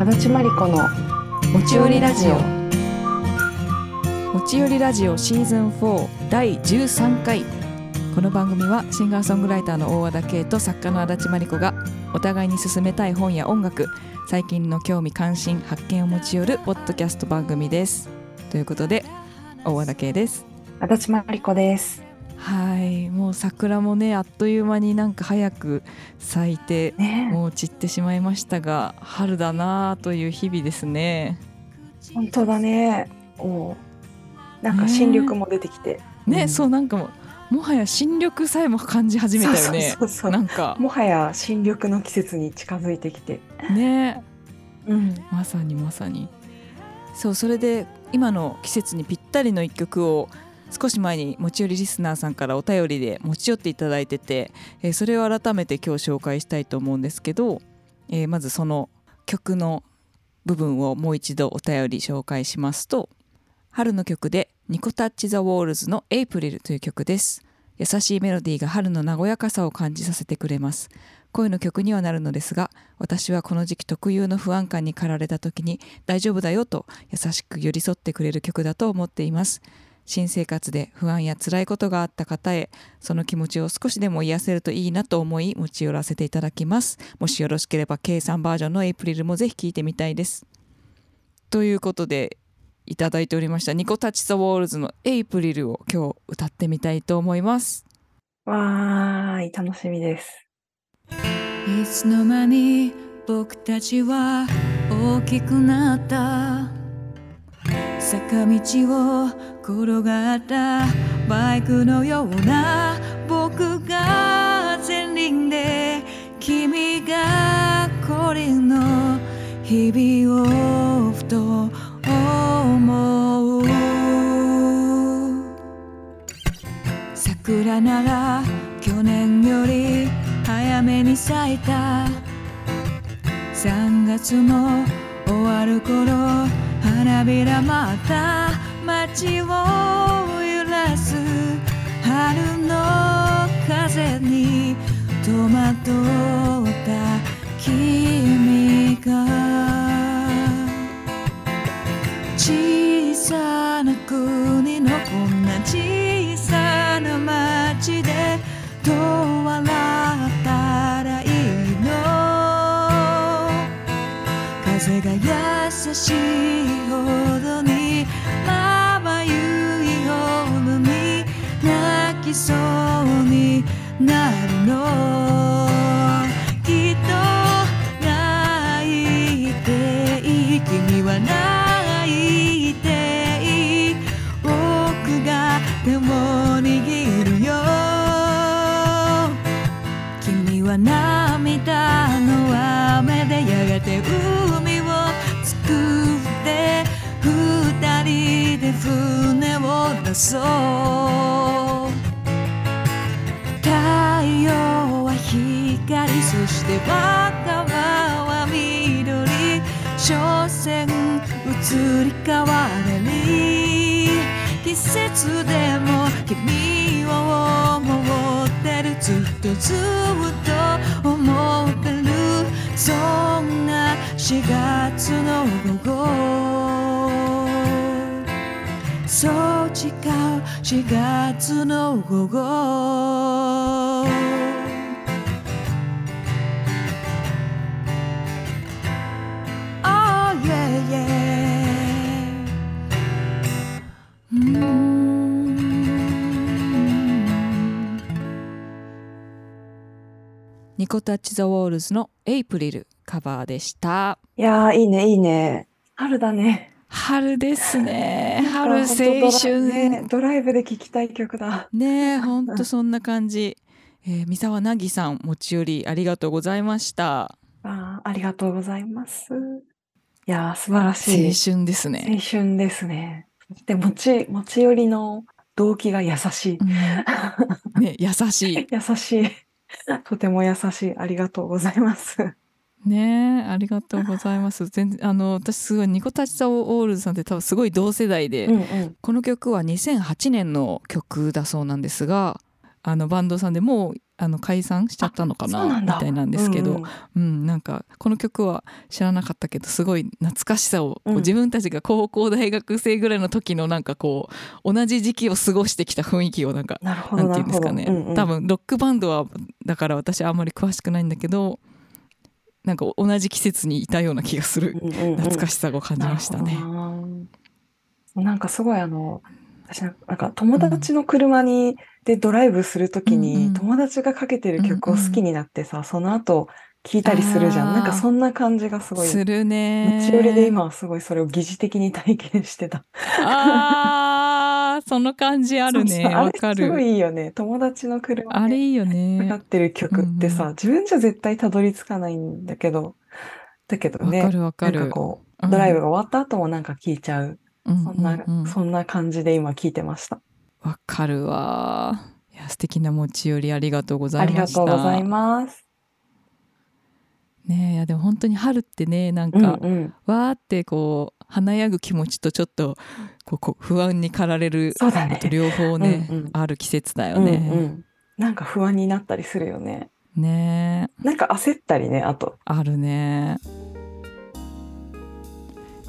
足立真理子の持ち寄りラジオ。持ち寄りラジオシーズン4第13回。この番組はシンガーソングライターの大和田圭と作家の足立真理子がお互いに進めたい本や音楽最近の興味関心発見を持ち寄るポッドキャスト番組です。ということで大和田圭です。足立真理子ですはい。もう桜もねあっという間になんか早く咲いて、ね。もう散ってしまいましたが春だなあという日々ですね。本当だね。おなんか新緑も出てきて、ね、うん。そうなんかもうもはや新緑さえも感じ始めたよね。そうそうそう。なんか。もはや新緑の季節に近づいてきて、ね。うん、まさにまさに。そうそれで今の季節にぴったりの一曲を少し前に持ち寄りリスナーさんからお便りで持ち寄っていただいてて、えーそれを改めて今日紹介したいと思うんですけど、えーまずその曲の部分をもう一度お便り紹介しますと春の曲でニコタッチ・ザ・ウォールズの「エイプリル」という曲です。優しいメロディーが春の和やかさを感じさせてくれます。声の曲にはなるのですが私はこの時期特有の不安感に駆られた時に大丈夫だよと優しく寄り添ってくれる曲だと思っています。新生活で不安や辛いことがあった方へその気持ちを少しでも癒せるといいなと思い持ち寄らせていただきます。もしよろしければ K さんバージョンのエイプリルもぜひ聴いてみたいです。ということでいただいておりましたニコタッチ・ザ・ウォールズのエイプリルを今日歌ってみたいと思います。わーい楽しみです。いつの間に僕たちは大きくなった。坂道を転がったバイクのような僕が前輪で君がこれの日々をふと思う。桜なら去年より早めに咲いた。3月も終わる頃花びらまた街を揺らす春の風に戸惑った君が。小さな国のこんな小さな町でどう笑ったらいいの。風が優しいほどにきそうになるの？きっと泣いてい君は泣いてい。僕が手を握るよ。君は涙の雨でやがて海を作って二人で船を出そう。太陽は光そして若葉は緑所詮移り変わり季節でも君を思ってるずっとずっと思ってるそんな4月の午後そう違う4月の午後ニコタッチ・ザ・ウォールズの「エイプリル」カバーでした。いやーいいねいいね。春だね。春ですね。春青春。ドラ,、ね、ドライブで聴きたい曲だ。ねえほんとそんな感じ、えー、三沢なぎさん持ち寄りありがとうございました。あーありがとうございます。いやー素晴らしい。青春ですね、青春ですね。そして持ち持ち寄りの動機が優しい。うん。ね優しい。優しい とても優しい。ありがとうございます。ねえありがとうございます。全然あの私すごいニコタチザ・オールズさんって多分すごい同世代で、うんうん。この曲は2008年の曲だそうなんですがあのバンドさんでもうあの解散しちゃったのかなみたいなんですけど、うん。うんなんかこの曲は知らなかったけどすごい懐かしさを、こううん自分たちが高校大学生ぐらいの時のなんかこう同じ時期を過ごしてきた雰囲気をなんかなんていどなるほどうんですかね、うんうん。多分ロックバンドはだから私あんまり詳しくないんだけどなんか同じ季節にいたような気がする。うんうんうん。懐かしさを感じましたね。なんかすごいあの私なんか友達の車に、でドライブするときに、うんうん。友達がかけてる曲を好きになってさ、その後聴いたりするじゃん。なんかそんな感じがすごい。するね持ち寄りで今はすごいそれを疑似的に体験してた。あーその感じあるね。わかすごるいいいよね。友達の車であれいいよかかねってる曲ってさ、うん自分じゃ絶対たどり着かないんだけど、だけどね、わかるわかる。なんかこう、うん。ドライブが終わった後もなんか聴いちゃう。うんそんな、そんな感じで今聴いてました。わかるわいや素敵な持ち寄りありがとうござありがいましたとうございます。ねえいやでも本当に春ってねなんうんか、うん。わーってこう華やぐ気持ちとちょっとこうこう不安に駆られるそうだね両方ね、うんうんある季節だようんうね。ん。なんか不安になったりするよね。ねえなんか焦ったりね、あと。あるね。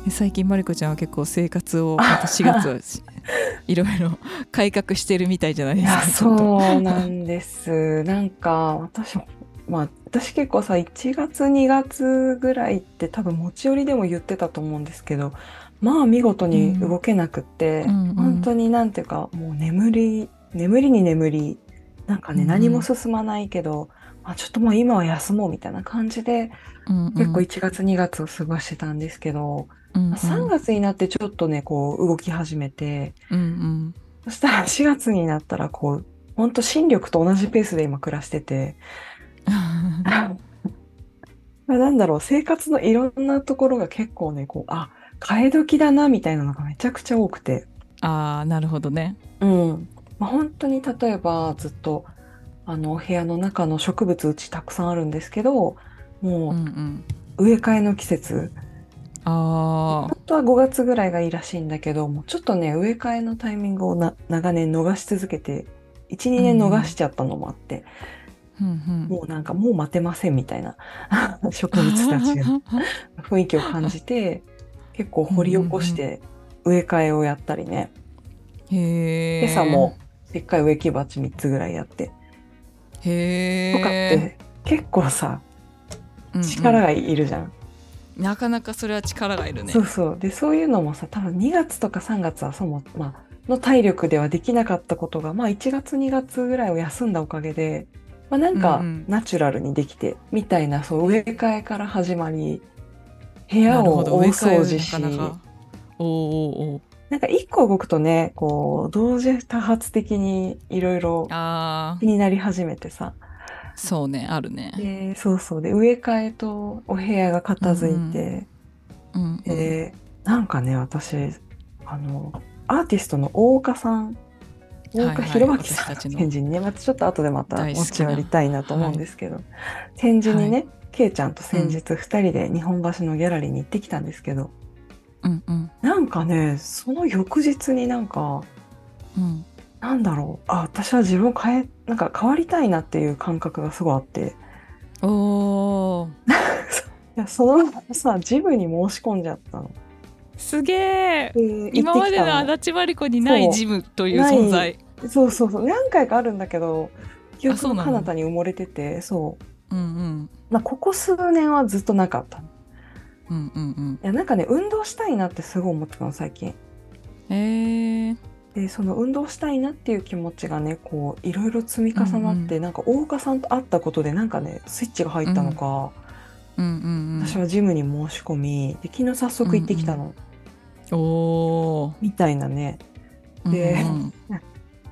で最近マリコちゃんは結構生活をまた4月はし いろいろ改革してるみたいじゃないですか。そうなんです。なんか、私も、まあ、私結構さ、1月、2月ぐらいって多分持ち寄りでも言ってたと思うんですけど、まあ見事に動けなくって、うんうん。本当になんていうか、もう眠り、眠りに眠り、なんかね、うんうん。何も進まないけど、まあ、ちょっともう今は休もうみたいな感じで、うんうん。結構1月、2月を過ごしてたんですけど、うんうん3月になってちょっとね、こう動き始めて、うんうんそしたら4月になったら、こう、ほんと新緑と同じペースで今暮らしてて、まあなんだろう、生活のいろんなところが結構ね、こう、あ、替え時だな、みたいなのがめちゃくちゃ多くて。ああなるほどね。うん。まあ、本当に例えばずっと、あの、お部屋の中の植物うちたくさんあるんですけど、うんもうん、う植え替えの季節、あ本当は5月ぐらいがいいらしいんだけど、もうちょっとね、植え替えのタイミングをな長年逃し続けて、1、2年逃しちゃったのもあって、あ、うんうん、もうなんかもう待てませんみたいな植物たちが 雰囲気を感じて、結構掘り起こして植え替えをやったりね、へえ。今朝もでっかい植木鉢3つぐらいやって、へえ。とかって結構さ、うんうん力がいるじゃん。なかなかそれは力がいるね。そうそう。で、そういうのもさ、多分2月とか3月はそも、まあ、の体力ではできなかったことが、まあ1月2月ぐらいを休んだおかげで、まあなんかうんうんナチュラルにできて、みたいな、そう植え替えから始まり、部屋を大掃除し、なかなかおーおーおーなんか一個動くとね、こう、同時多発的にいろいろあ気になり始めてさ。あそうねあるね。で、そうそう。で、植え替えとお部屋が片付いて、うんうん。で、なんかね、私、あの、アーティストの大岡さん、大岡はいはい弘明さん。のの。展示にね、またちょっと後でまた持ち寄りたいなと思うんですけど、展示にね、ケイちゃんと先日二人で日本橋のギャラリーに行ってきたんですけど、うんうん。なんかね、その翌日になんか、うんなんだろう、あ、私は自分を変え、なんか変わりたいなっていう感覚がすごいあって、おー。いや、そのままさ、ジムに申し込んじゃったの。すげえで今までの足立真理子にないジムという存在。そうそうそう、何回かあるんだけど、記憶の彼方に埋もれてて、そう。うんうん。まあ、ここ数年はずっとなかった。いうんうんうん。や、なんかね、運動したいなってすごい思ってたの、最近。えー、で、その運動したいなっていう気持ちがね、こう、いろいろ積み重なって、うんなんか大岡さんと会ったことで、なんかね、スイッチが入ったのか、うんうん私はジムに申し込み、で、昨日早速行ってきたの、うんおー。みたいなね。でうん。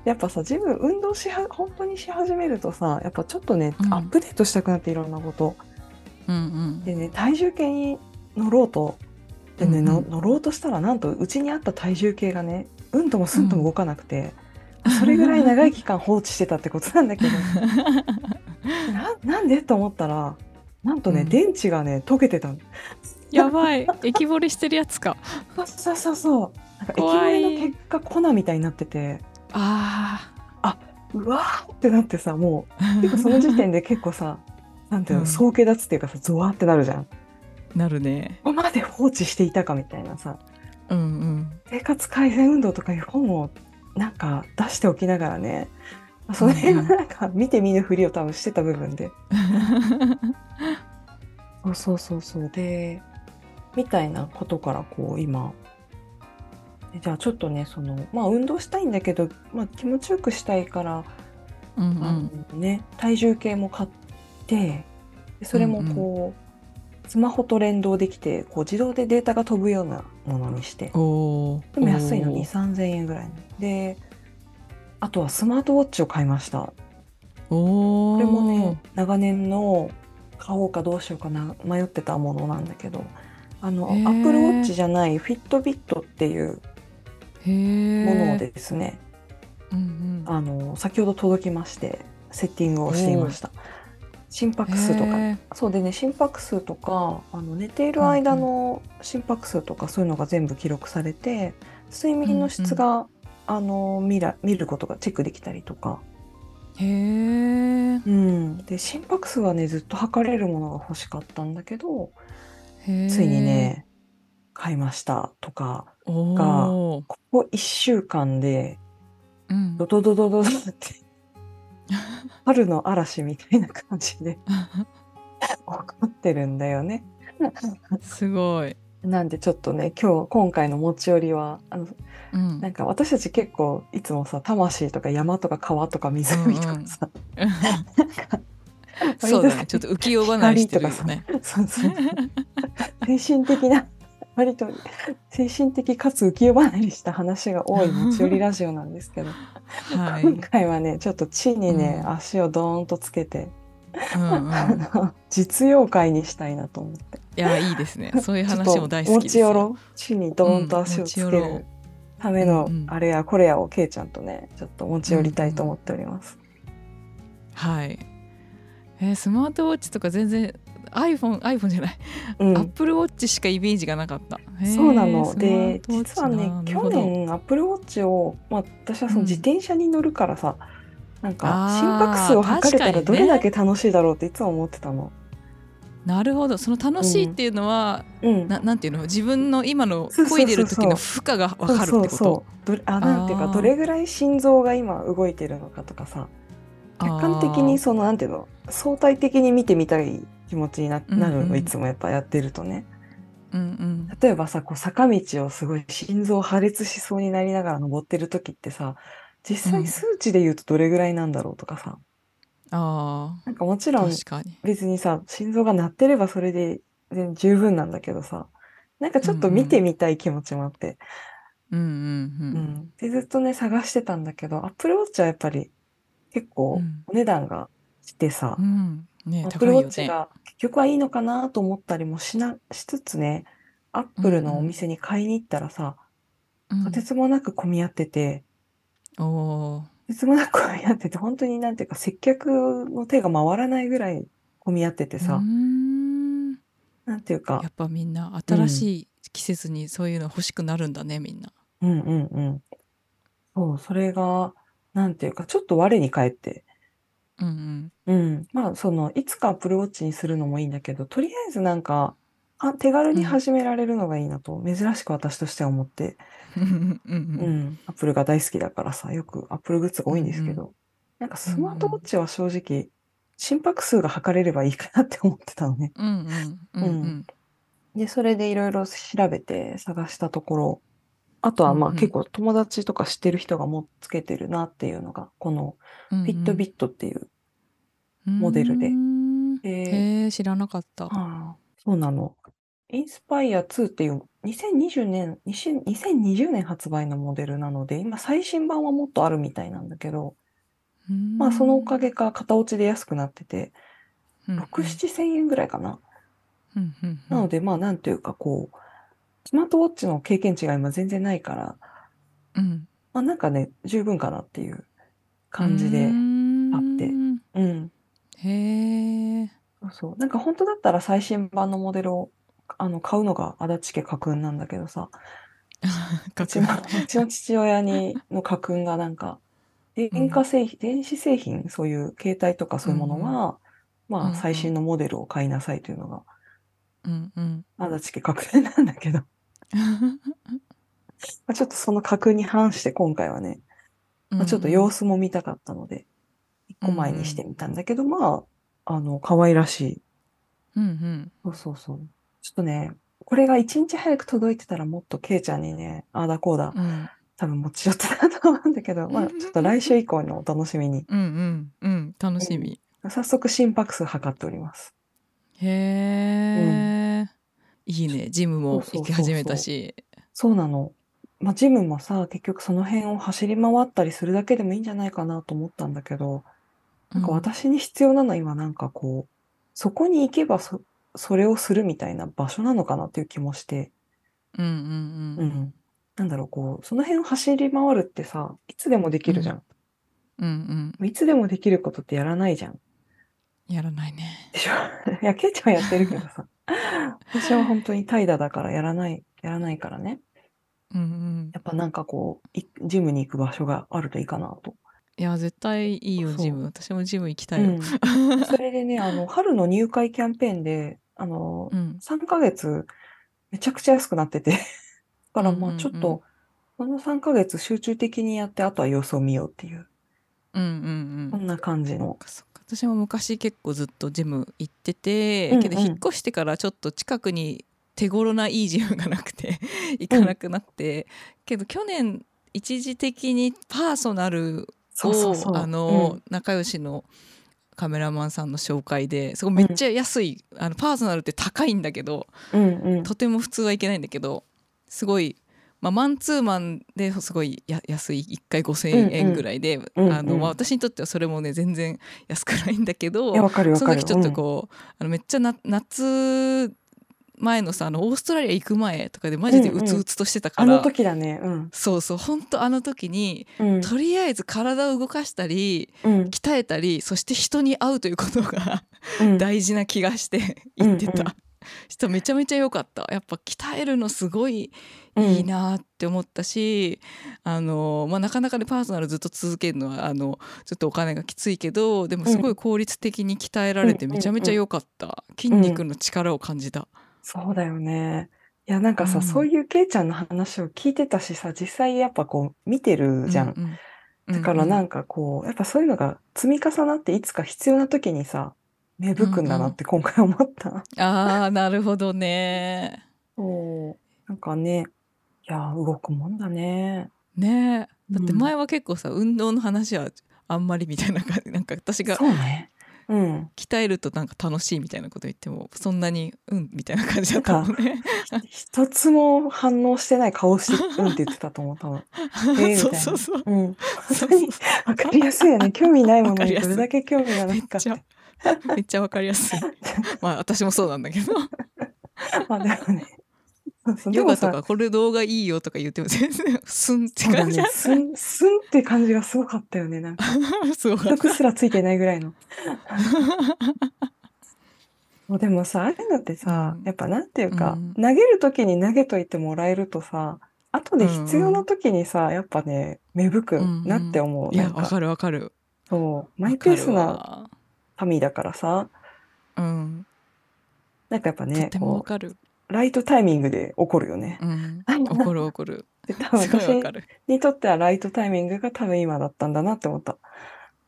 やっぱさ、ジム運動しは、本当にし始めるとさ、やっぱちょっとね、うん。アップデートしたくなっていろんなこと。うんうん。でね、体重計に乗ろうと、でね、うんうん。の乗ろうとしたら、なんとうちにあった体重計がね、うんともすんとも動かなくて、それぐらい長い期間放置してたってことなんだけど、ななんでと思ったら、なんとね、うん。電池がね、溶けてたの。やばい。液漏れしてるやつか。そうそうそうそう。なんか駅怖い。前の結果粉みたいになってて、あうわーってなってさもう。結構その時点で結構さなんていうの、うん。総気立つっていうかさゾワーってなるじゃん。なるね。ここまで放置していたかみたいなさうんうん。生活改善運動とかいう本をなんか出しておきながらねその辺はなんか見て見ぬふりを多分してた部分で。そうそうそうそう。でみたいなことからこう今。でじゃあちょっとねそのまあ運動したいんだけど、まあ、気持ちよくしたいから、うんうあんのね、体重計も買ってでそれもこう、スマホと連動できてこう自動でデータが飛ぶようなものにして。でも安いのにおー。3000円ぐらいで。あとはスマートウォッチを買いました。これもね長年の買おうかどうしようかな迷ってたものなんだけど。あのアップルウォッチじゃないフィットビットっていうものですね、うんうん。あの先ほど届きましてセッティングをしていました心拍数とか。そうでね心拍数とかあの寝ている間の心拍数とかそういうのが全部記録されて睡眠の質が、あの見ら見ることがチェックできたりとか、へえうん、で心拍数はねずっと測れるものが欲しかったんだけどついにね買いましたとかおがー。ここ1週間でドドドドドって 春の嵐みたいな感じで。起こってるんだよね。すごい。なんでちょっとね今日今回の持ち寄りはあのうん。なんか私たち結構いつもさ魂とか山とか川とか湖とかさ、そうだね。ちょっと浮世離れしてるよね。そうそう。精神的な割と精神的かつ浮世離れした話が多い持ち寄りラジオなんですけど、はい。今回はねちょっと地にね、うん。足をドーンとつけて、うんうん。実用会にしたいなと思って。いやいいですね。そういう話もと大好きですよ持ち寄ろう。地にドーンと足をつけるためのうんうん。あれやこれやをけいちゃんとねちょっと持ち寄りたいと思っております。はい。えースマートウォッチとか全然 iPhone, iPhone じゃない、うん。アップルウォッチしかイメージがなかった。そうなの。で実はね去年アップルウォッチを、まあ、私はそのうん。自転車に乗るからさ、なんかあー心拍数を測れたらどれだけ楽しいだろうっていつも思ってたの。なるほど。その楽しいっていうのは、うん、ななんていうの？自分の今の漕いでる時の負荷が分かるってこと？そうそうそう。あなんていうかどれぐらい心臓が今動いてるのかとかさ客観的にそのなんていうの？相対的に見てみたい気持ちにななるの、うん。うんいつもやっぱやってるとね。うんうん。例えばさこう坂道をすごい心臓破裂しそうになりながら登ってる時ってさ実際数値で言うとどれぐらいなんだろうとかさ、あなんかもちろん別にさ心臓が鳴ってればそれで全然十分なんだけどさなんかちょっと見てみたい気持ちもあって、うんうんううん。ん。でずっとね探してたんだけどアップルウォッチはやっぱり結構うん。お値段がしてさ、うん。ねアップルウォッチが結局はいいのかなと思ったりもしなしつつねアップルのお店に買いに行ったらさ、うん。とてつもなく混み合ってて、おー。とてつもなく混み合ってて本当になんていうか接客の手が回らないぐらい混み合っててさ、うーん。なんていうかやっぱみんな新しい季節にそういうの欲しくなるんだねみんな。うんうんうん。そうそれがなんていうかちょっと我に返って。うんうん。まあそのいつかアップルウォッチにするのもいいんだけどとりあえずなんかあ手軽に始められるのがいいなと、珍しく私としては思って。うんうんううん。ん、アップルが大好きだからさ、よくアップルグッズが多いんですけど、なんかスマートウォッチは正直、心拍数が測れればいいかなって思ってたのね。うんうんうん。うん。で、それでいろいろ調べて探したところ、あとはまあ結構友達とか知ってる人がもうつけてるなっていうのが、このうんフィットビットっていう、モデルで。え知らなかった。ああそうなの。インスパイア2っていう2020年、2000 2020年発売のモデルなので、今最新版はもっとあるみたいなんだけど、まあそのおかげか片落ちで安くなってて、うん6、7千円ぐらいかな。なのでまあなんていうかこう、スマートウォッチの経験値が今全然ないから、うん。まあなんかね、十分かなっていう感じであって。うん。へえそうそう。なんか本当だったら最新版のモデルをあの買うのが足立家家訓なんだけどさ、うちのうちの父親にの家訓がなんか、電化製品、電子製品、そういう携帯とかそういうものは、まあ、うんうん。最新のモデルを買いなさいというのが、うんうん。足立家確定なんだけど、まあ、ちょっとその格に反して今回はね、まあ、ちょっと様子も見たかったので、一個前にしてみたんだけど、まあ、あの、可愛らしい。うんうん。そうそうそう。ちょっとね、これが一日早く届いてたらもっとケイちゃんにね、ああだこうだ、うん。多分持ち寄ってたと思うんだけど、まあ、ちょっと来週以降のお楽しみに。うんうんうん。楽しみ、早速心拍数測っております。へえ、いいねジムも行き始めたしそうなの。まあ、ジムもさ、結局その辺を走り回ったりするだけでもいいんじゃないかなと思ったんだけど、なんか私に必要なのは今なんかこう、そこに行けばそ、それをするみたいな場所なのかなっていう気もして、うんうんううんん。なんだろう、こう、その辺を走り回るってさ、いつでもできるじゃん。うんうんいつでもできることってやらないじゃん。やらないねでしょ？いや、ケイちゃんはやってるけどさ。私は本当に怠惰だからやらない、やらないからね。うんうんやっぱなんかこう、いジムに行く場所があるといいかなと。いや絶対いいよジム私もジム行きたいようん。それでね、あの、春の入会キャンペーンで、あの、うん3ヶ月めちゃくちゃ安くなってて。だからまうんうんうんあちょっと、この3ヶ月集中的にやって、あとは様子を見ようっていう、うんうんうんこんな感じの。私も昔結構ずっとジム行ってて、うんうんけど引っ越してからちょっと近くに手頃ないいジムがなくて 行かなくなって、けど去年一時的にパーソナル。をあの、仲良しのカメラマンさんの紹介ですごいめっちゃ安い、あのパーソナルって高いんだけどうん、うんうん。とても普通はいけないんだけどすごい、まあ、マンツーマンですごいや安い1回5,000円ぐらいで、うんうんうんあのまあ、私にとってはそれもね全然安くないんだけど。その時ちょっとこう、あのめっちゃな夏前のさあのオーストラリア行く前とかでマジでうつうつとしてたから、あの時だね。うん。そうそう本当あの時にうん。とりあえず体を動かしたりうん。鍛えたりそして人に会うということがうん 大事な気がして言ってた、うんうんしためちゃめちゃ良かった。やっぱ鍛えるのすごいいいなって思ったし、あのまあ、なかなかねパーソナルずっと続けるのはあのちょっとお金がきついけどでもすごい効率的に鍛えられてうん。めちゃめちゃ良かった、筋肉の力を感じた。そうだよね。いや、なんかさ、うん。そういうケイちゃんの話を聞いてたしさ、実際やっぱこう見てるじゃん。うんうんだからなんんかこう、やっぱそういうのが積み重なっていつか必要な時にさ、芽吹くんだなって今回思った。あーなるほどね。そう。なんかね、いや、動くもんだね。ねえだってうん前は結構さ、運動の話はあんまりみたいな感じ なんか私がそうね。うん。鍛えるとなんか楽しいみたいなこと言ってもそんなにうんみたいな感じだったもんね。一つも反応してない顔して、うんって言ってたと思う、多分。えーみたいそうなそうそう。うん。本当にわかりやすいよね。興味ないものにどれだけ興味がないかって。めっちゃわかりやすい。まあ私もそうなんだけど。まあでもね。ヨガとかこれ動画いいよとか言っても全然スンって感じだね。スン、スンって感じがすごかったよね。なんか、すごかった。曲すらついてないぐらいの。でもさ、ああいうのってさう、んやっぱなんていうか、うん投げるときに投げといてもらえるとさ、後で必要なときにさ、やっぱね、芽吹くなって思う。いやなんか、わかるわかる。そう、マイペースな民だからさ。うん。なんかやっぱとね、てもわこかる。う、ライトタイミングで起こるよね。うん。怒る怒る。で多分私。にとってはライトタイミングが多分今だったんだなって思った。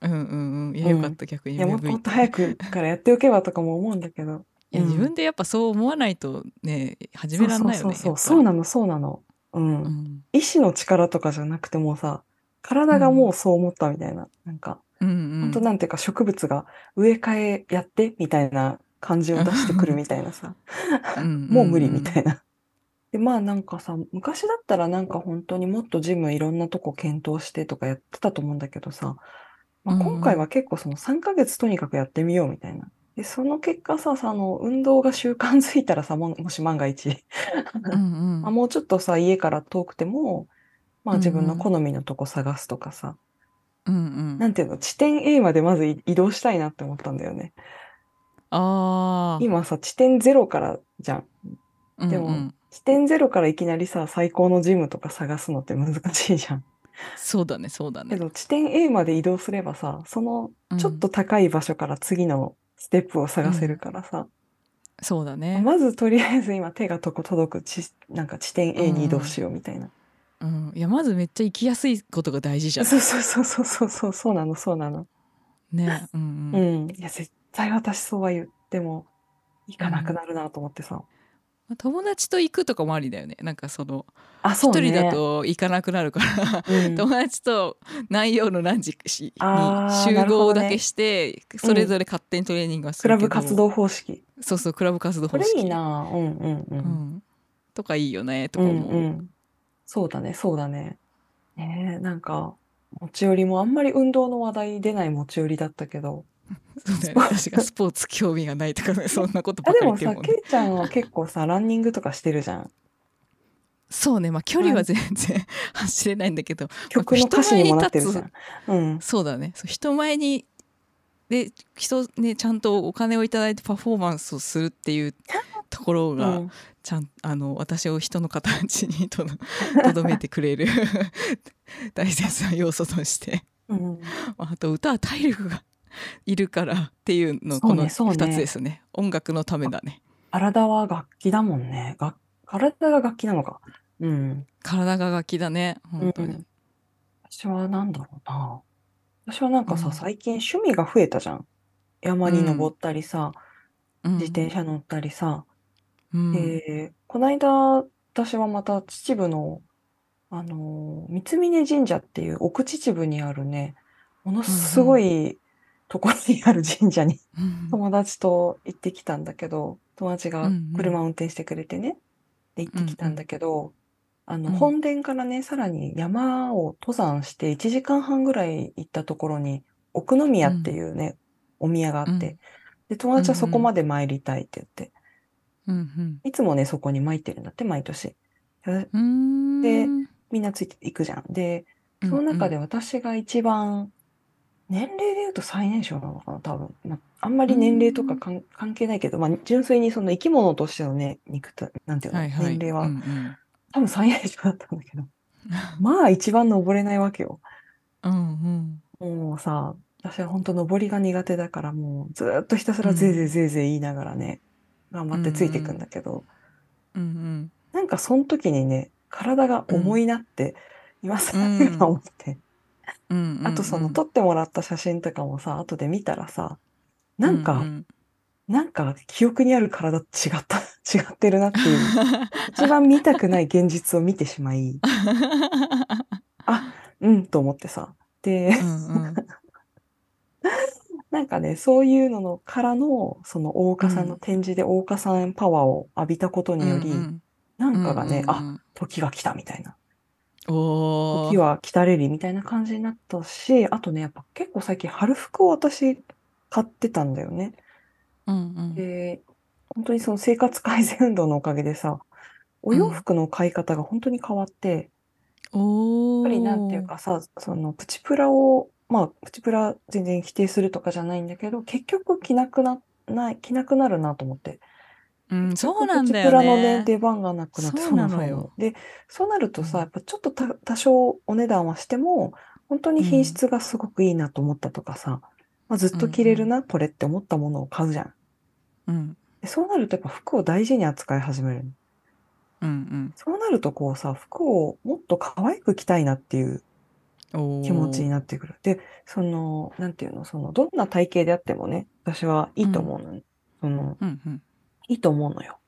うんうんうん。いやよかった逆にいや、もっと早くからやっておけばとかも思うんだけど。うんいや自分でやっぱそう思わないとね始めらんないよね。そうそうそうなの、そうなの。うん。うん意志の力とかじゃなくてもさ、体がもうそう思ったみたいな。なんか、うんうん。本当なんていうか植物が植え替えやってみたいな感じを出してくるみたいなさ。うんもう無理みたいな。で、まあなんかさ、昔だったらなんか本当にもっとジムいろんなとこ検討してとかやってたと思うんだけどさ、まあ、うん今回は結構その3ヶ月とにかくやってみようみたいな。で、その結果さ、さあの、運動が習慣づいたらさ、ももし万が一、うんうん あもうちょっとさ、家から遠くても、まあ自分の好みのとこ探すとかさ、うんうん。なんていうの、地点 A までまず移移動したいなって思ったんだよね。ああ。今さ、地点0からじゃん。でもうんうん地点0からいきなりさ、最高のジムとか探すのって難しいじゃん。そうだねそうだねけど地点 A まで移動すればさ、そのうんちょっと高い場所から次のステップを探せるからさ、そうだね、まずとりあえず今手がとこ届くちなんか地点 A に移動しようみたいな。うん、いやまずめっちゃ行きやすいことが大事じゃん。そうそうそうそうそうそうそうなのそうなの。ね。うんううん。ん。いや絶対私そうは言っても行かなくなるなと思ってさ。友達と行くとかもありだよね。なんかそのあ、そうね。一人だと行かなくなるから、うん、友達と何曜の何時しに集合だけして、それぞれ勝手にトレーニングはすクるけどラブ活動方式。そうそうクラブ活動これ方式いいな。うんうんう。うん。ん、とかいいよねとうんか思う、うん。そうだね、そうだね。ねえ、なんか、持ち寄りもあんまり運動の話題出ない持ち寄りだったけど。そうだよね私がスポーツ興味がないとかね そんなことばあ、っでもさ、かり言ってるもんねけいちゃんは結構さ、ランニングとかしてるじゃん。そうねまあ距離は全然 走れないんだけど曲の歌詞にもなってるじゃん。うん。そうだねそう人前にで人ねちゃんとお金をいただいてパフォーマンスをするっていうところうが、ん。ちゃんあの私を人の形にとど めてくれる 大切な要素としてうん。あと歌は体力がいるからっていうのこのそうね2つですね音楽のためだね体は楽器だもんね。が体が楽器なのか。うん。体が楽器だね本当に、うん私はなんだろうな。私はなんかさ、うん最近趣味が増えたじゃん。山に登ったりさ、うん自転車乗ったりさ。うん。で、この間、私はまた秩父の、あのー、三峯神社っていう奥秩父にあるね、ものすごいところにある神社にうん友達と行ってきたんだけど、友達が車を運転してくれてね、で行ってきたんだけど、あの、うん。本殿からね、さらに山を登山して1時間半ぐらい行ったところに、奥宮っていうね、お宮があって、うん。で、友達はそこまで参りたいって言って、うんいつもね、そこに参ってるんだって、毎年。でみんなついていくじゃん。で、その中で私が一番、年齢で言うと最年少なのかな、多分。まあ、あんまり年齢とか関係ないけど、まあ、純粋にその生き物としてのね、肉体、なんていうの、はいはい年齢は、うんうん多分最年少だったんだけど、まあ一番登れないわけよ。うんうんもうさ、私は本当登りが苦手だから、もうずーっとひたすらぜいぜいぜいぜい言いながらね、頑張ってついていくんだけど、うんうん。なんかその時にね、体が重いなって、今更うん今思って。うんうん。あとその撮ってもらった写真とかもさ、後で見たらさ、なんか、うんなんか記憶にある体と違った、違ってるなっていう、一番見たくない現実を見てしまい、あ、うんと思ってさ。で、うんうん なんかね、そういうののからの、その大岡さんの展示で大岡さんパワーを浴びたことにより、うんなんかがね、あ、うんうん。時が来たみたいな。おー。時は来たれりみたいな感じになったし、あとね、やっぱ結構最近春服を私買ってたんだよね。うんうん。で、本当にその生活改善運動のおかげでさ、お洋服の買い方が本当に変わって、おー。やっぱりなんていうかさ、そのプチプラを、まあ、プチプラ全然否定するとかじゃないんだけど、結局着なくな、ない、着なくなるなと思って。うんそうなんだよプチプラのね、ね出番がなくなって、そうなのよ。で、そうなるとさ、うん。やっぱちょっとた多少お値段はしても、本当に品質がすごくいいなと思ったとかさ、まあ、ずっと着れるな、これって思ったものを買うじゃん。うん。でそうなるとやっぱ服を大事に扱い始める。うんそうなるとこうさ、服をもっと可愛く着たいなっていううん気持ちにななってくる。で、その、なんていうの、その、どんな体型であってもね、私はいいと思うの、ね。その、うん。うんいいと思うのよ。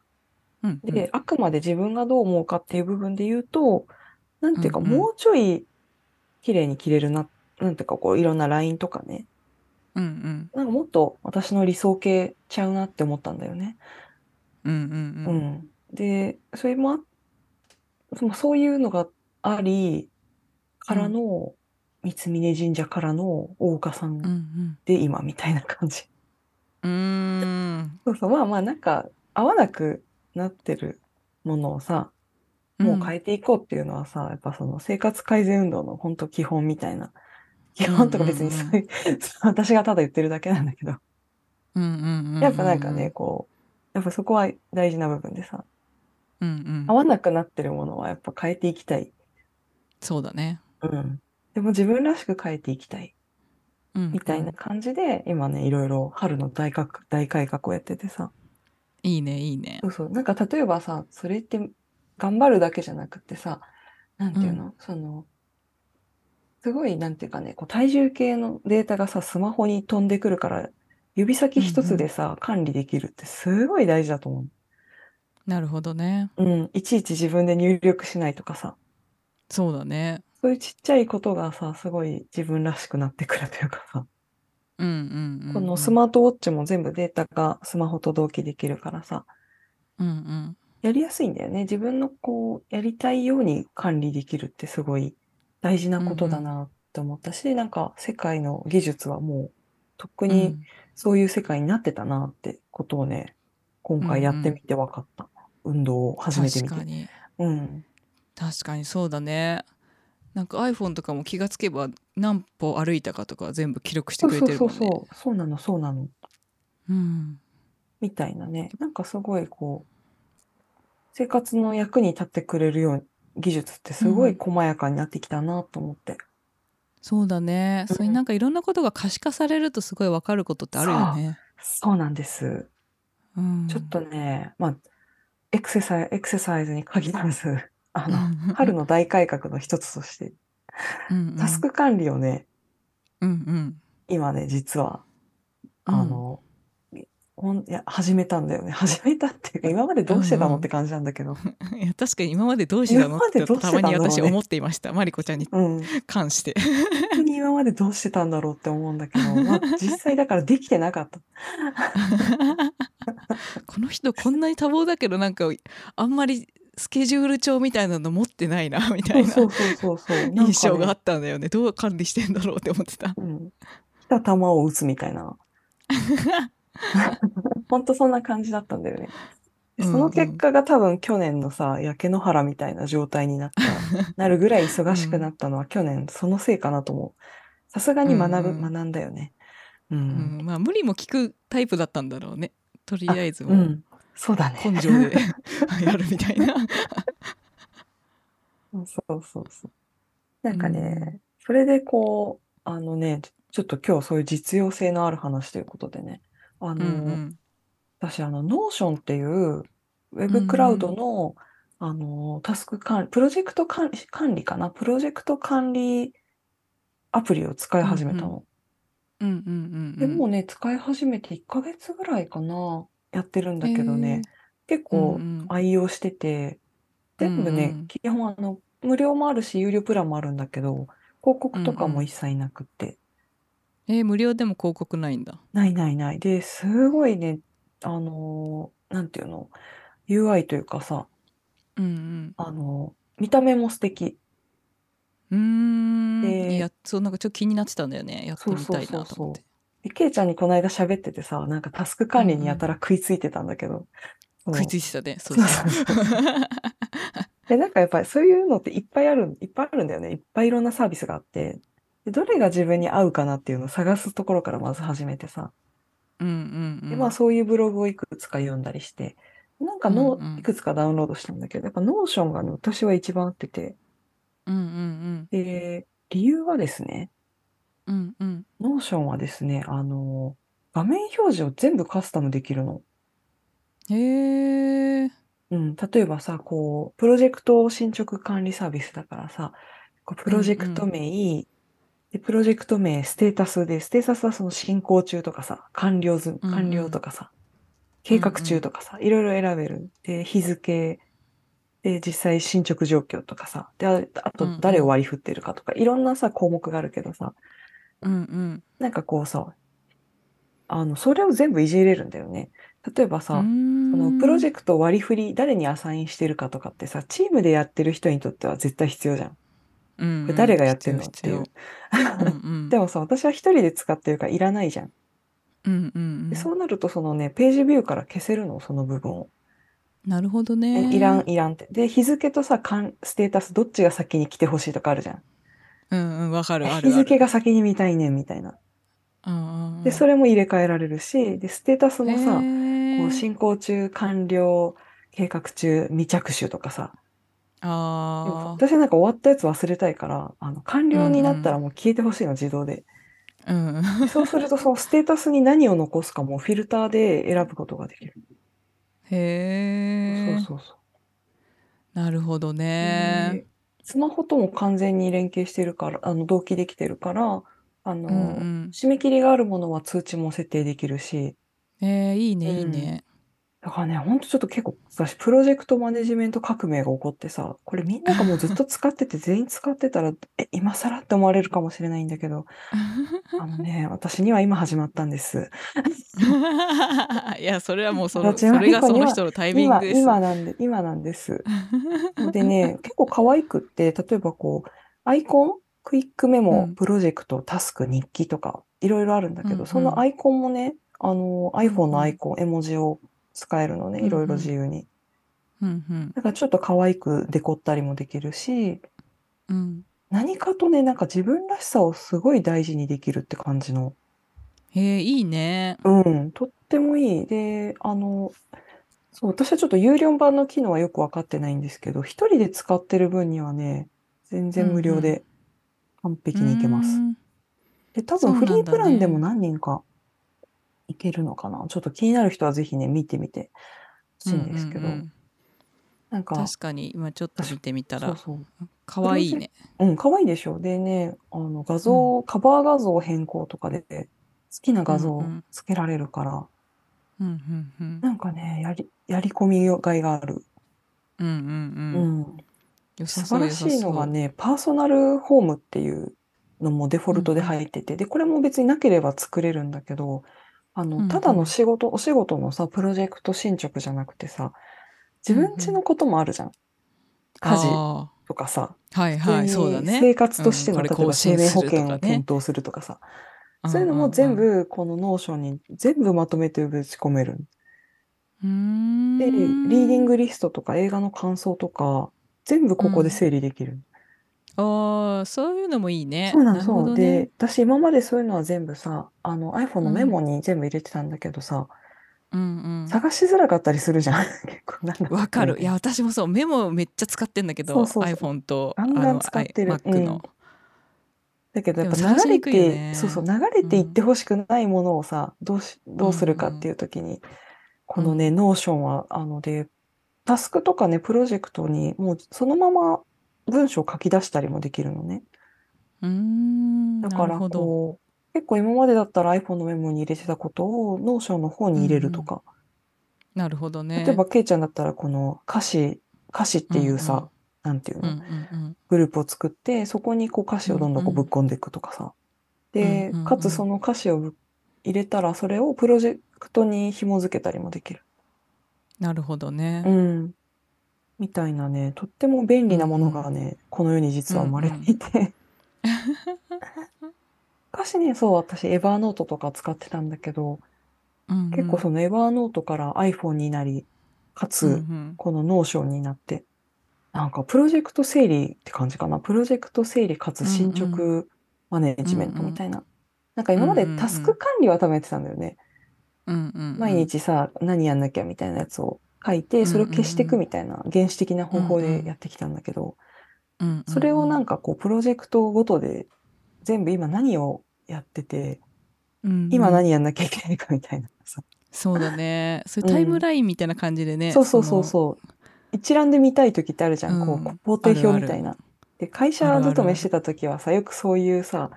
うんうん。で、あくまで自分がどう思うかっていう部分で言うと、なんていうか、うんうん。もうちょい綺麗に着れるな、なんていうか、こう、いろんなラインとかね、うんうん。なんかもっと私の理想系ちゃうなって思ったんだよね。うんうんううん。ん。で、それもそういうのがあり、からの、三峯神社からの大岡さうんで今みたいな感じ。うーん。そうそう、まあまあなんか合わなくなってるものをさ、もう変えていこうっていうのはさ、やっぱその生活改善運動の本当基本みたいな。基本とか別にそういう、私がただ言ってるだけなんだけど、やっぱなんかね、こう、やっぱそこは大事な部分でさ、うんうん。合わなくなってるものはやっぱ変えていきたい。そうだねうん。でも自分らしく変えていきたい。うんみたいな感じで、今ね、いろいろ春の大改革大改革をやっててさ。いいねいいねそうそう。なんか例えばさ、それって頑張るだけじゃなくてさ、なんていうの、その、すごい、なんていうかね、こう体重計のデータがさ、スマホに飛んでくるから、指先一つでさ、管理できるってすごい大事だと思なるほどねう。うん。いちいち自分で入力しないとかさ。そうだねそういうちっちゃいことがさ、すごい自分らしくなってくるというかさ。うんうんうんうんこのスマートウォッチも全部データがスマホと同期できるからさ、うんうんやりやすいんだよね。自分のこう、やりたいように管理できるってすごい大事なことだなって思ったし、なんか世界の技術はもう、とっくにうんそういう世界になってたなってことをね、今回やってみて分かった。運動を始めてみて。確かにうん。確かにそうだねなんか iPhone とかも気がつけば何歩歩いたかとか全部記録してくれてるもんねそうそう。そうなの、そうなの。うんみたいなね。なんかすごいこう、生活の役に立ってくれるような技術ってすごい細やかになってきたなと思って。そうだね、うんそれになんかいろんなことが可視化されるとすごいわかることってあるよねそうなんです。うんちょっとね、まあ、エクササイエクササイズに限らず、あの、うん春の大改革の一つとして、うんうんタスク管理をね、うんうん今ね、実は、うんあの、ほんいや、始めたんだよね。始めたっていうか、今までどうしてたうんうんのって感じなんだけど。いや確かに今までどうしてたのってたまに私思っていましたマリコちゃんにうん。関して本当に今までどうしてたんだろうって思うんだけど、まあ、実際だからできてなかった。この人こんなに多忙だけどなんかあんまりスケジュール帳みたいなの持ってないな みたいな印象があったんだよねどう管理してんだろうって思ってたうん。来た球を打つみたいな。本当そんな感じだったんだよね。でその結果が多分去年のさ、焼け野原みたいな状態になった、なるぐらい忙しくなったのは去年そのせいかなと思う。さすがに学ぶ、うんうん学んだよね。う。うんん、まあ無理も聞くタイプだったんだろうねとりあえずもうん。そうだね。根性で やるみたいな。そうそうそうそう。なんかね、それでこう、あのね、ちょっと今日そういう実用性のある話ということでね、あうんの、うん。私、あの、 Notionっていう、ウェブクラウドの、あの、タスク管理、プロジェクト管理、管理かな？プロジェクト管理アプリを使い始めたの。うんうん。うんでもうね、使い始めて1ヶ月ぐらいかな、やってるんだけどね、結構うんうん。愛用してて、全部ね、うんうん。基本あの、無料もあるし、有料プランもあるんだけど、広告とかも一切なくって、えー無料でも広告ないんだ。ないないない。で、すごいね、あのーなんていうの、UI というかさ、うんあのー見た目も素敵。うん。いやそうなんかちょっと気になってたんだよね。やってみたいなと思ってで、ケイちゃんにこの間喋っててさ、なんかタスク管理にやたら食いついてたんだけど、そう。食いついてたね。そうそう。そうそう。そ うで、なんかやっぱりそういうのっていっぱいある、いっぱいあるんだよね。いっぱいいろんなサービスがあって、でどれが自分に合うかなっていうのを探すところからまず始めてさ、うんうんうん。で、まあそういうブログをいくつか読んだりして、なんかの、うんうん。いくつかダウンロードしたんだけど、やっぱ Notionがね、私は一番合ってて、うんうん。で、理由はですね、うんうん。うん Notionはですね、あの、画面表示を全部カスタムできるの。へえうん、例えばさ、こう、プロジェクト進捗管理サービスだからさ、こうプロジェクト名、で、プロジェクト名、ステータスで、ステータスはその進行中とかさ、完了ず、うんうん。完了とかさ、計画中とかさ、いろいろ選べる。で、日付、で、実際進捗状況とかさ、で、ああとうんうん。誰を割り振ってるかとか、いろんなさ、項目があるけどさ、うんうんなんかこうさ、あの、それを全部いじれるんだよね。例えばさ、そのプロジェクト割り振り、誰にアサインしてるかとかってさ、チームでやってる人にとっては絶対必要じゃん。ク、うんうんこれ誰がやってんのっていう。でもさ、私は一人で使ってるからいらないじゃん。うんうんうんでそうなると、そのね、ページビューから消せるの、その部分を。なるほどえねいらん、いらんって。で、日付とさ、かんステータス、どっちが先に来てほしいとかあるじゃん。うんうんわかるある日付が先に見たいねん、みたいな。うんうんで、それも入れ替えられるし、で、ステータスもさ、こう進行中、完了、計画中、未着手とかさ、あ私はなんか終わったやつ忘れたいから、あの、完了になったらもう消えてほしいの、自動で。あうん。でそうすると、その ステータスに何を残すかもフィルターで選ぶことができる。へえそうそうそう。なるほどね。でスマホとも完全に連携してるから、あの、同期できてるから、あの、うんうん。締め切りがあるものは通知も設定できるし、えー、いいねうんいいねだからね、ほんとちょっと結構、私、プロジェクトマネジメント革命が起こってさ、これみんながもうずっと使ってて、全員使ってたら、え、今更って思われるかもしれないんだけど、あのね、私には今始まったんです。いやそれはもうそのそれがその人のタイミング今、です今なんで、今なんです。でね、結構可愛くって、例えばこう、アイコン、クイックメモ、うん。プロジェクト、タスク、日記とか、いろいろあるんだけど、うんうん。そのアイコンもね、あの、iPhone うん。のアイコン、絵文字を使えるのね、いろいろ自由に。うんうんだからちょっと可愛くデコったりもできるし、うん何かとね、なんか自分らしさをすごい大事にできるって感じの。へえいいねうん、とってもいい。で、あの、そう、私はちょっと有料版の機能はよくわかってないんですけど、一人で使ってる分にはね、全然無料で完璧にいけます。うんうなんだね分フリープランでも何人かいけるのかな？ちょっと気になる人はぜひね、見てみてほしいんですけど、うんうんうん。なんか、確かに。今ちょっと見てみたら。そうそう。可愛いね。うん、可愛いでしょ？でね、あの、画像、カバー画像変更とかで、好きな画像つけられるから、うんうんうん。なんかね、やり、やり込みがいがある。うんうんううん。う素晴らしいのがね、パーソナルホームっていうのもデフォルトで入ってて、で、これも別になければ作れるんだけど、あの、ただの仕事、お仕事のさ、プロジェクト進捗じゃなくてさ、自分家のこともあるじゃん。家事あとかさ、ーはいはいそうだね。生活としての、例えば生命保険を検討するとかさ、そういうのも全部この Notionに全部まとめてぶち込める。で、リーディングリストとか映画の感想とか、全部ここで整理できる。ああそういうのもいいね。そうなの、るほそう。どね。で、私今までそういうのは全部さ、あの iPhone のメモに全部入れてたんだけどさ、うん探しづらかったりするじゃん。結構なんだう。んわかる。いや私もそう。メモめっちゃ使ってんだけどそうそうそう。iPhone とガンガン使ってる。あの。Mac の、だけどやっぱでも探し流れにくいよて、ね。そうそう、流れていってほしくないものをさ、どうし、どうするかっていう時に、このね、 Notionは、あので、タスクとかね、プロジェクトにもうそのまま文章を書き出したりもできるのね。うーんだからこう、結構今までだったら iPhone のメモに入れてたことを Notionの方に入れるとか、なるほどね。例えばケイちゃんだったらこの歌詞、歌詞っていうさ、うんうん。なんていうの、うんうんグループを作って、そこにこう歌詞をどんどんこうぶっ込んでいくとかさ。でうんうんう、んかつその歌詞をぶ入れたら、それをプロジェクトに紐付けたりもできる。うんなるほどね、うん。みたいなね、とっても便利なものがね、この世に実は生まれていて。昔ね、そう、私、エヴァーノートとか使ってたんだけど、うんうん結構その Evernote から iPhone になり、かつ、うんうんこの Notionになって、なんかプロジェクト整理って感じかな。プロジェクト整理かつ進捗マネジメントみたいな。なんか今までタスク管理は多分やってたんだよね。うんうんうん毎日さ、何やんなきゃみたいなやつを書いて、それを消していくみたいな原始的な方法でやってきたんだけど、うんうんうんそれをなんかこうプロジェクトごとで全部今何をやってて、うんうん今何やんなきゃいけないかみたいなさ。そうだね そういうタイムラインみたいな感じでね、そうそうそうそう。一覧で見たい時ってあるじゃん。こうんう、工程表みたいあな。で、会社あるある勤めしてた時はさ、よくそういうさ、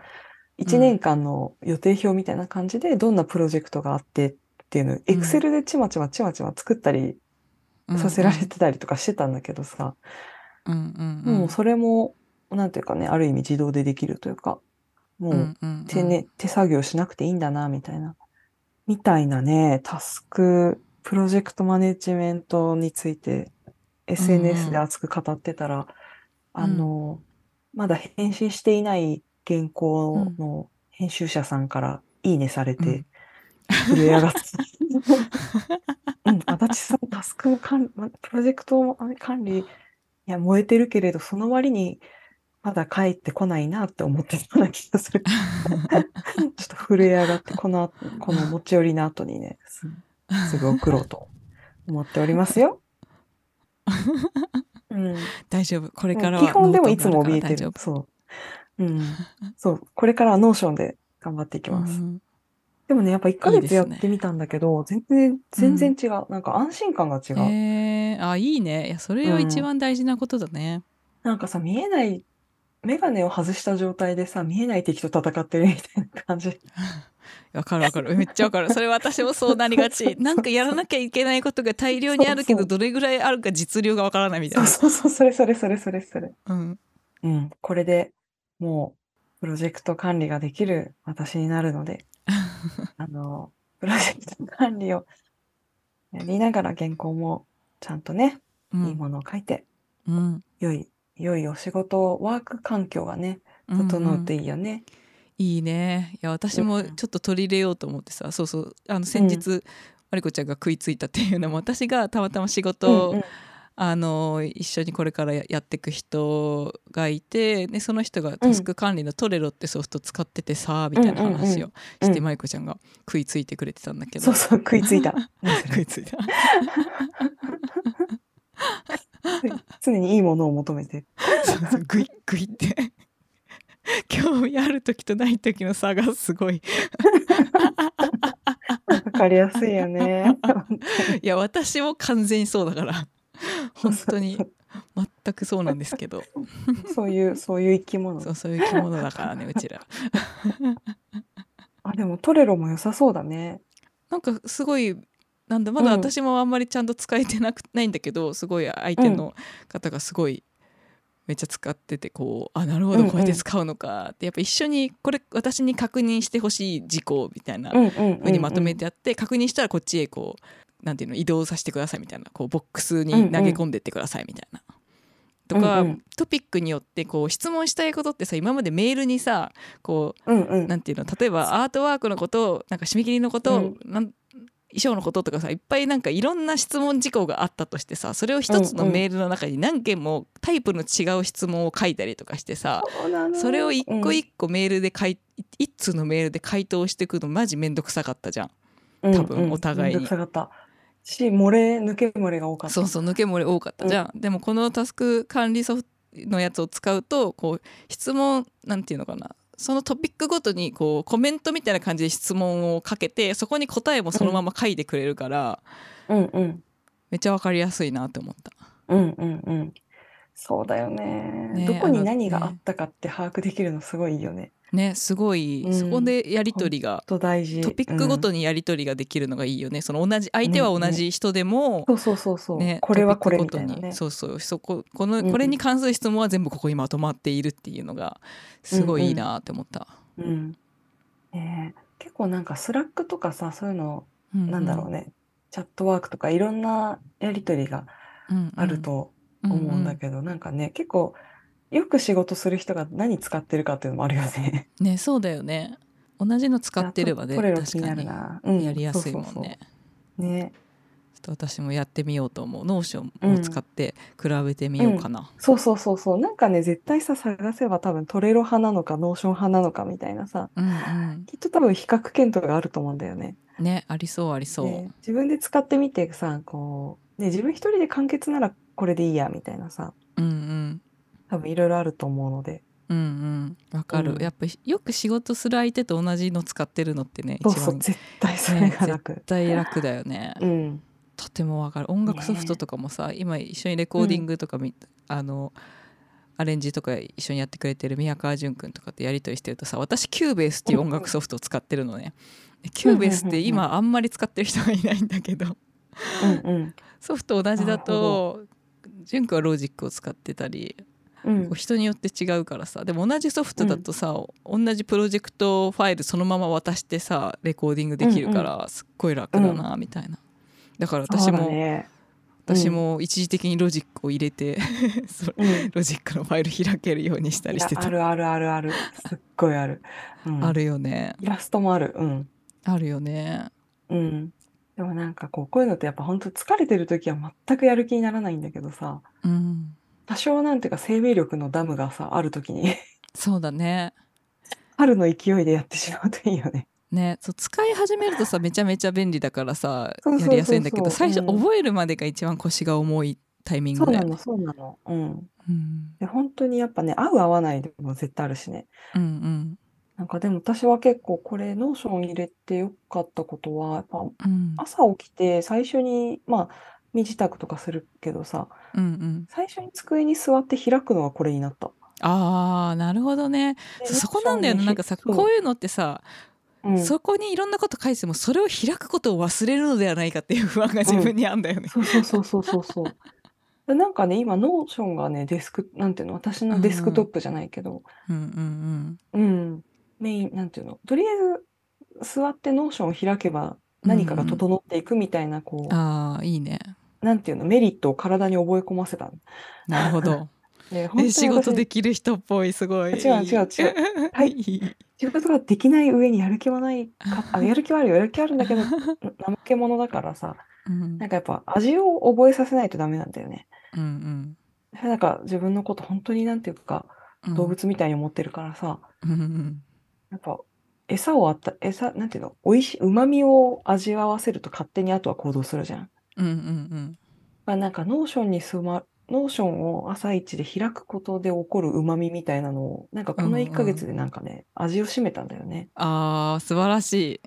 一年間の予定表みたいな感じで、どんなプロジェクトがあってっていうのを、エクセルでちまちまちまちま作ったりそさせられてたりとかしてたんだけどさ、うんうんうん。もうそれも、なんていうかね、ある意味自動でできるというか、もう、うんうんうん。手ね、手作業しなくていいんだな、みたいな。みたいなね、タスク、プロジェクトマネジメントについて、SNS で熱く語ってたら、あの、まだ返信していない原稿の編集者さんからいいねされて、震え上がって。た。うん、足立さん、タスクの管理、プロジェクト管理、いや、燃えてるけれど、その割に、まだ帰ってこないなって思ってたような気がする。ちょっと震え上がって、この、この持ち寄りの後にね、すすぐ送ろうと思っておりますよ。う うん。大丈夫これからは基本でもいつも怯えてる。そう。うん。そう。これからは Notionで頑張っていきます。うんでもね、やっぱ1ヶ月いいですね。やってみたんだけど、全然、全然違う。なんか安心感が違う。えー、あいいね。いやそれは一番大事なことだね、なんかさ、見えない、メガネを外した状態でさ、見えない敵と戦ってるみたいな感じ。わかるわかる。めっちゃわかる。それ私もそうなりがち。なんかやらなきゃいけないことが大量にあるけどどれぐらいあるか実量がわからないみたいな。そうそうそう、それそれそれそれそれ。うん。うん。これでもう、プロジェクト管理ができる私になるので、あの、プロジェクト管理をやりながら原稿もちゃんとね、うん。いいものを書いて、うん。良い、良いお仕事、ワーク環境がね、うん整うといいよね。いいね。いや私もちょっと取り入れようと思ってさそうそう。あの先日、まりこちゃんが食いついたっていうのも私がたまたま仕事を、うんうんあの一緒にこれからややっていく人がいてでその人がタスク管理のトレロってソフト使っててさみたいな話をして、うんまりこちゃんが食いついてくれてたんだけど。そうそう、食いついた。食いついた。常にいいものを求めて。そうそうグイッグイって。興味ある時とない時の差がすごい。わかりやすいよね。いや私も完全にそうだから 本当に全くそうなんですけど。そういう、そういう生き物。そ。うそういう生き物だからね うちら。あ、でもトレロも良さそうだね。なんかすごいなんだまだうん。私もあんまりちゃんと使えてなくないんだけどすごい相手の方がすごいめっちゃ使っててこうあなるほどこうやって使うのか。ってやっぱ一緒にこれ私に確認してほしい事項みたいなふうにまとめてあって確認したらこっちへこうなんていうの移動させてくださいみたいな。こうボックスに投げ込んでってくださいみたいな。とか、うんうん。トピックによってこう質問したいことってさ今までメールにさこううんうん。なんていうの例えばアートワークのことなんか締め切りのこと、うん。なん衣装のこととかさいっぱいなんかいろんな質問事項があったとしてさそれを一つのうんうん。メールの中に何件もタイプの違う質問を書いたりとかしてさ、そうなの。それを一個一個メールで書い一通のメールで回答していくのマジめんどくさかったじゃん。うん。多分お互いに。めんどくさかった。し、漏れ、抜け漏れが多かった。そうそう抜け漏れ多かったじゃん、でもこのタスク管理ソフトのやつを使うとこう質問なんていうのかなそのトピックごとにこうコメントみたいな感じで質問をかけてそこに答えもそのまま書いてくれるから、うんうん。めっちゃわかりやすいなって思った。うんうんうん。そうだよね。ねどこに何がねあったかって把握できるのすごいよね。ねすごい、うんそこでやり取りがと大事。トピックごとに。にやり取りができるのがいいよねその同じ相手は同じ人でも、そうそうそうそう。ね、これはこれみたいなね。そうそうそここのうんうんこれに関する質問は全部ここにまとまっているっていうのがすごいいいなって思った。うん。ねえ結構なんか Slack とかさ、そういうの、うなんだろうね。 Chatwork とかいろんなやりとりがうんうんあると思うんだけど、なんかね、結構よく仕事する人が何使ってるかっていうのもあるよね。ねそうだよね。同じの使ってればねこれ確かに。やりやすいもんね。そうそうそう。ね。ちょっと私もやってみようと思う。 Notionも使って比べてみようかな、そうそうそうそう。なんかね、絶対さ、探せば多分 Trello派なのか、 Notion派なのかみたいなさ、うんきっと多分比較検討があると思うんだよね。うんねありそうありそう、で自分で使ってみてさ、こう、ね、自分一人で完結ならこれでいいや、みたいなさ、うんうん多分いろいろあると思うので。うんうん。わかる、うん。やっぱよく仕事する相手と同じの使ってるのってね一番そうそう、絶対それが楽。絶対楽だよね、うん。とてもわかる。音楽ソフトとかもさ、今一緒にレコーディングとかみ、あのアレンジとか一緒にやってくれてる宮川淳君とかってやり取りしてるとさ私 Cubaseっていう音楽ソフトを使ってるのね。で Cubaseって今あんまり使ってる人がいないんだけど。うんうん。ソフト同じだと淳君はロジックを使ってたりうん人によって違うからさでも同じソフトだとさ、同じプロジェクトファイルそのまま渡してさレコーディングできるから、すっごい楽だなみたいなだから私も、ね。私も一時的にロジックを入れて。ロジックのファイル開けるようにしたりしてたあるあるあるある。すっごいある。うんあるよねイラストもある。うん。あるよねうん。でもなんかこう、こういうのってやっぱ本当疲れてる時は全くやる気にならないんだけどさ、うん多少なんていうか生命力のダムがさ、ある時に、そうだね春の勢いでやってしまうといいよね。ねそう使い始めるとさめちゃめちゃ便利だからさやりやすいんだけど最初うん覚えるまでが一番腰が重いタイミングでそうなの、そうなの。うん。うんで、本当にやっぱね、合う合わないでも絶対あるしね。うんうんなんかでも私は結構これ、 Notion 入れてよかったことは、やっぱうん朝起きて最初に、まあ、身支度とかするけどさ、うんうん。最初に机に座って開くのがこれになった。ああなるほどね。でそこなんだよね。なんかさこういうのってさ、うん。そこにいろんなこと書いててもそれを開くことを忘れるのではないかっていう不安が自分にあんだよね。そうそうそうそうそう。そう。でなんかね、今、 Notion がね、デスク、なんていうの、私のデスクトップじゃないけど、うんうんうん、メイン、なんていうの、とりあえず座って Notion を開けば何かが整っていくみたいな、こう。ん、う、ああいいねなんていうの、メリットを体に覚え込ませたの。なるほど。で、本当にえ仕事私できる人っぽいすごい。違う違う違う はいい仕事ができない上にやる気はないか、あ、やる気はあるよ、やる気あるんだけど、な怠け者だからさ、うんなんかやっぱ味を覚えさせないとダメなんだよね。うんなんか自分のこと本当になんていうか、うん動物みたいに思ってるからさ、うんうんやっぱ餌をあった、餌、なんていうの、美味しい、旨味を味わわせると勝手にあとは行動するじゃん。うんうんまあ、なんか Notion にすま、 Notion を朝一で開くことで起こる旨味みたいなのを、なんかこの1ヶ月でなんかね、味を占めたんだよね。ああ素晴らしい。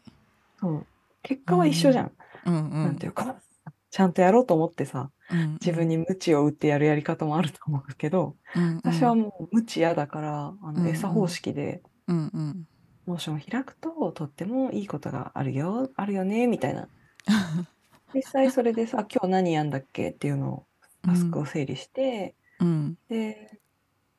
そう。結果は一緒じゃん。うんうんなんていうか、ちゃんとやろうと思ってさ、うん自分に鞭を打ってやるやり方もあると思うけど、うん私はもう鞭嫌だから、あうんうんの餌方式で、うんうんモーションを開くととってもいいことがあるよ、あるよね、みたいな。実際それでさ、今日何やんだっけ？っていうのを、タスクを整理して、うんで、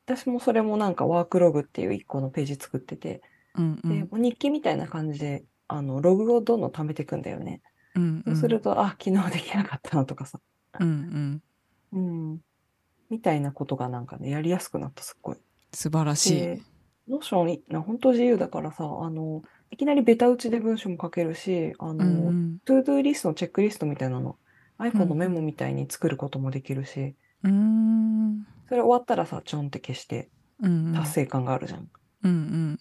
私もそれもなんかワークログっていう一個のページ作ってて、うんうんで、日記みたいな感じで、あの、ログをどんどん貯めていくんだよね。うんそうすると、あ、昨日できなかったなとかさ、うんうんうん。みたいなことがなんかね、やりやすくなった、すっごい。素晴らしいで。 Notion 本当自由だからさ、あの、いきなりベタ打ちで文章も書けるし、あの、うんうん to-do リストのチェックリストみたいなの、iPhone のメモみたいに作ることもできるし、うーんそれ終わったらさ、ちょんって消してうん達成感があるじゃん。うん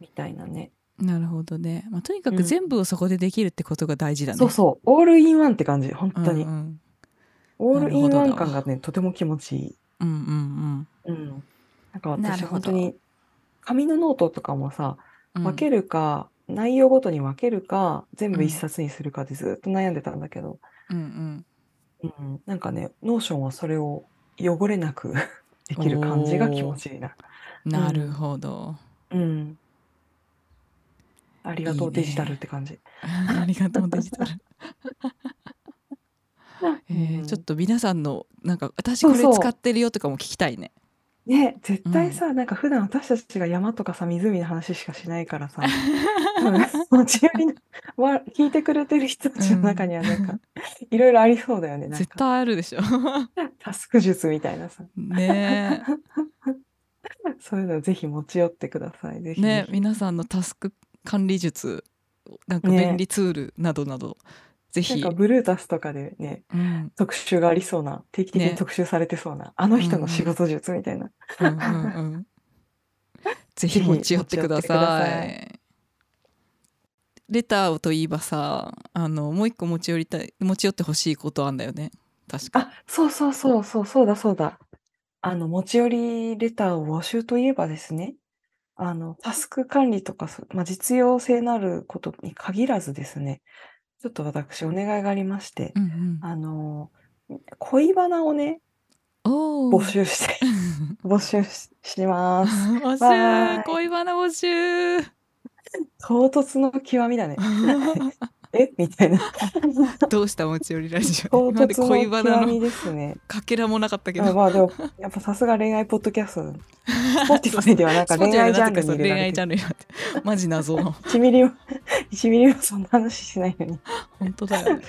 みたいなね。うんなるほどね。まあとにかうんく全部をそこでできるってことが大事だね。そうそう、オールインワンって感じ、本当に。うんうんオールインワン感がね、とても気持ちいい。うんうんうん。なんか私なるほど本当に、紙のノートとかもさ、うん。分けるか、内容ごとに分けるか、全部一冊にするかでずっと悩んでたんだけど、うんうんうん、なんかね、 Notion はそれを汚れなく できる感じが気持ちいいな。なるほど。うん。ありがとう、ねデジタルって感じ。ありがとうデジタル。えーちょっと皆さんのなんか私これそうそう使ってるよとかも聞きたいね。ね、絶対さ、なんか普段私たちが山とかさ、湖の話しかしないからさ、多分持ち寄りのは聞いてくれてる人たちの中にはなんか、いろいろありそうだよね。なん絶か、対あるでしょ。タスク術みたいなさ。ね そういうのぜひ持ち寄ってください。ぜえひぜひね皆さんのタスク管理術なんかね便利ツールなどなど、ぜひなんか、ブルータスとかでね、うん特集がありそうな、定期的ねに特集されてそうな、あの人の仕事術みたいな。ぜひ持ち寄ってください。レターといえばさあのもう一個持ち寄りたい持ち寄ってほしいことあんだよね確か。あ、そうそうそうそう、そうだそうだ。あの、持ち寄りレターを募集といえばですね、あの、タスク管理とか、そまあ、実用性のあることに限らずですね、ちょっと私お願いがありまして、うんうん、あの、恋バナをね、お募集して、募集しします。募集恋バナ募集唐突の極みだね。え？みたいな。どうした持ち寄りラジオ唐今まで突恋バナのですね。かけらもなかったけど。まあまあでも、やっぱさすが恋愛ポッドキャスト。Spotify ではなんか恋愛ジャンルに恋。愛ジャンルになって。マジ謎の。1ミリも、1ミリもそんな話しないのに。本当だよ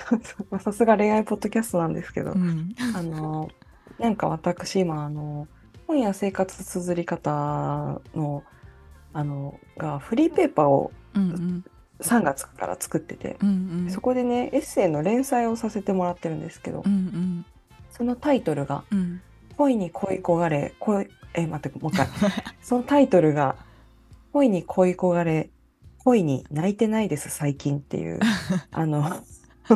さすが恋愛ポッドキャストなんですけど、うん、あの、なんか私今、あの、本や生活綴り方の、あの、がフリーペーパーをうんうん3月から作ってて、うんうんそこでね、エッセイの連載をさせてもらってるんですけどう、んそのタイトルが、うんうん恋に恋焦がれ、恋、え、待って、もう一回。そのタイトルが、恋に恋焦がれ、恋に泣いてないです、最近っていう、あの、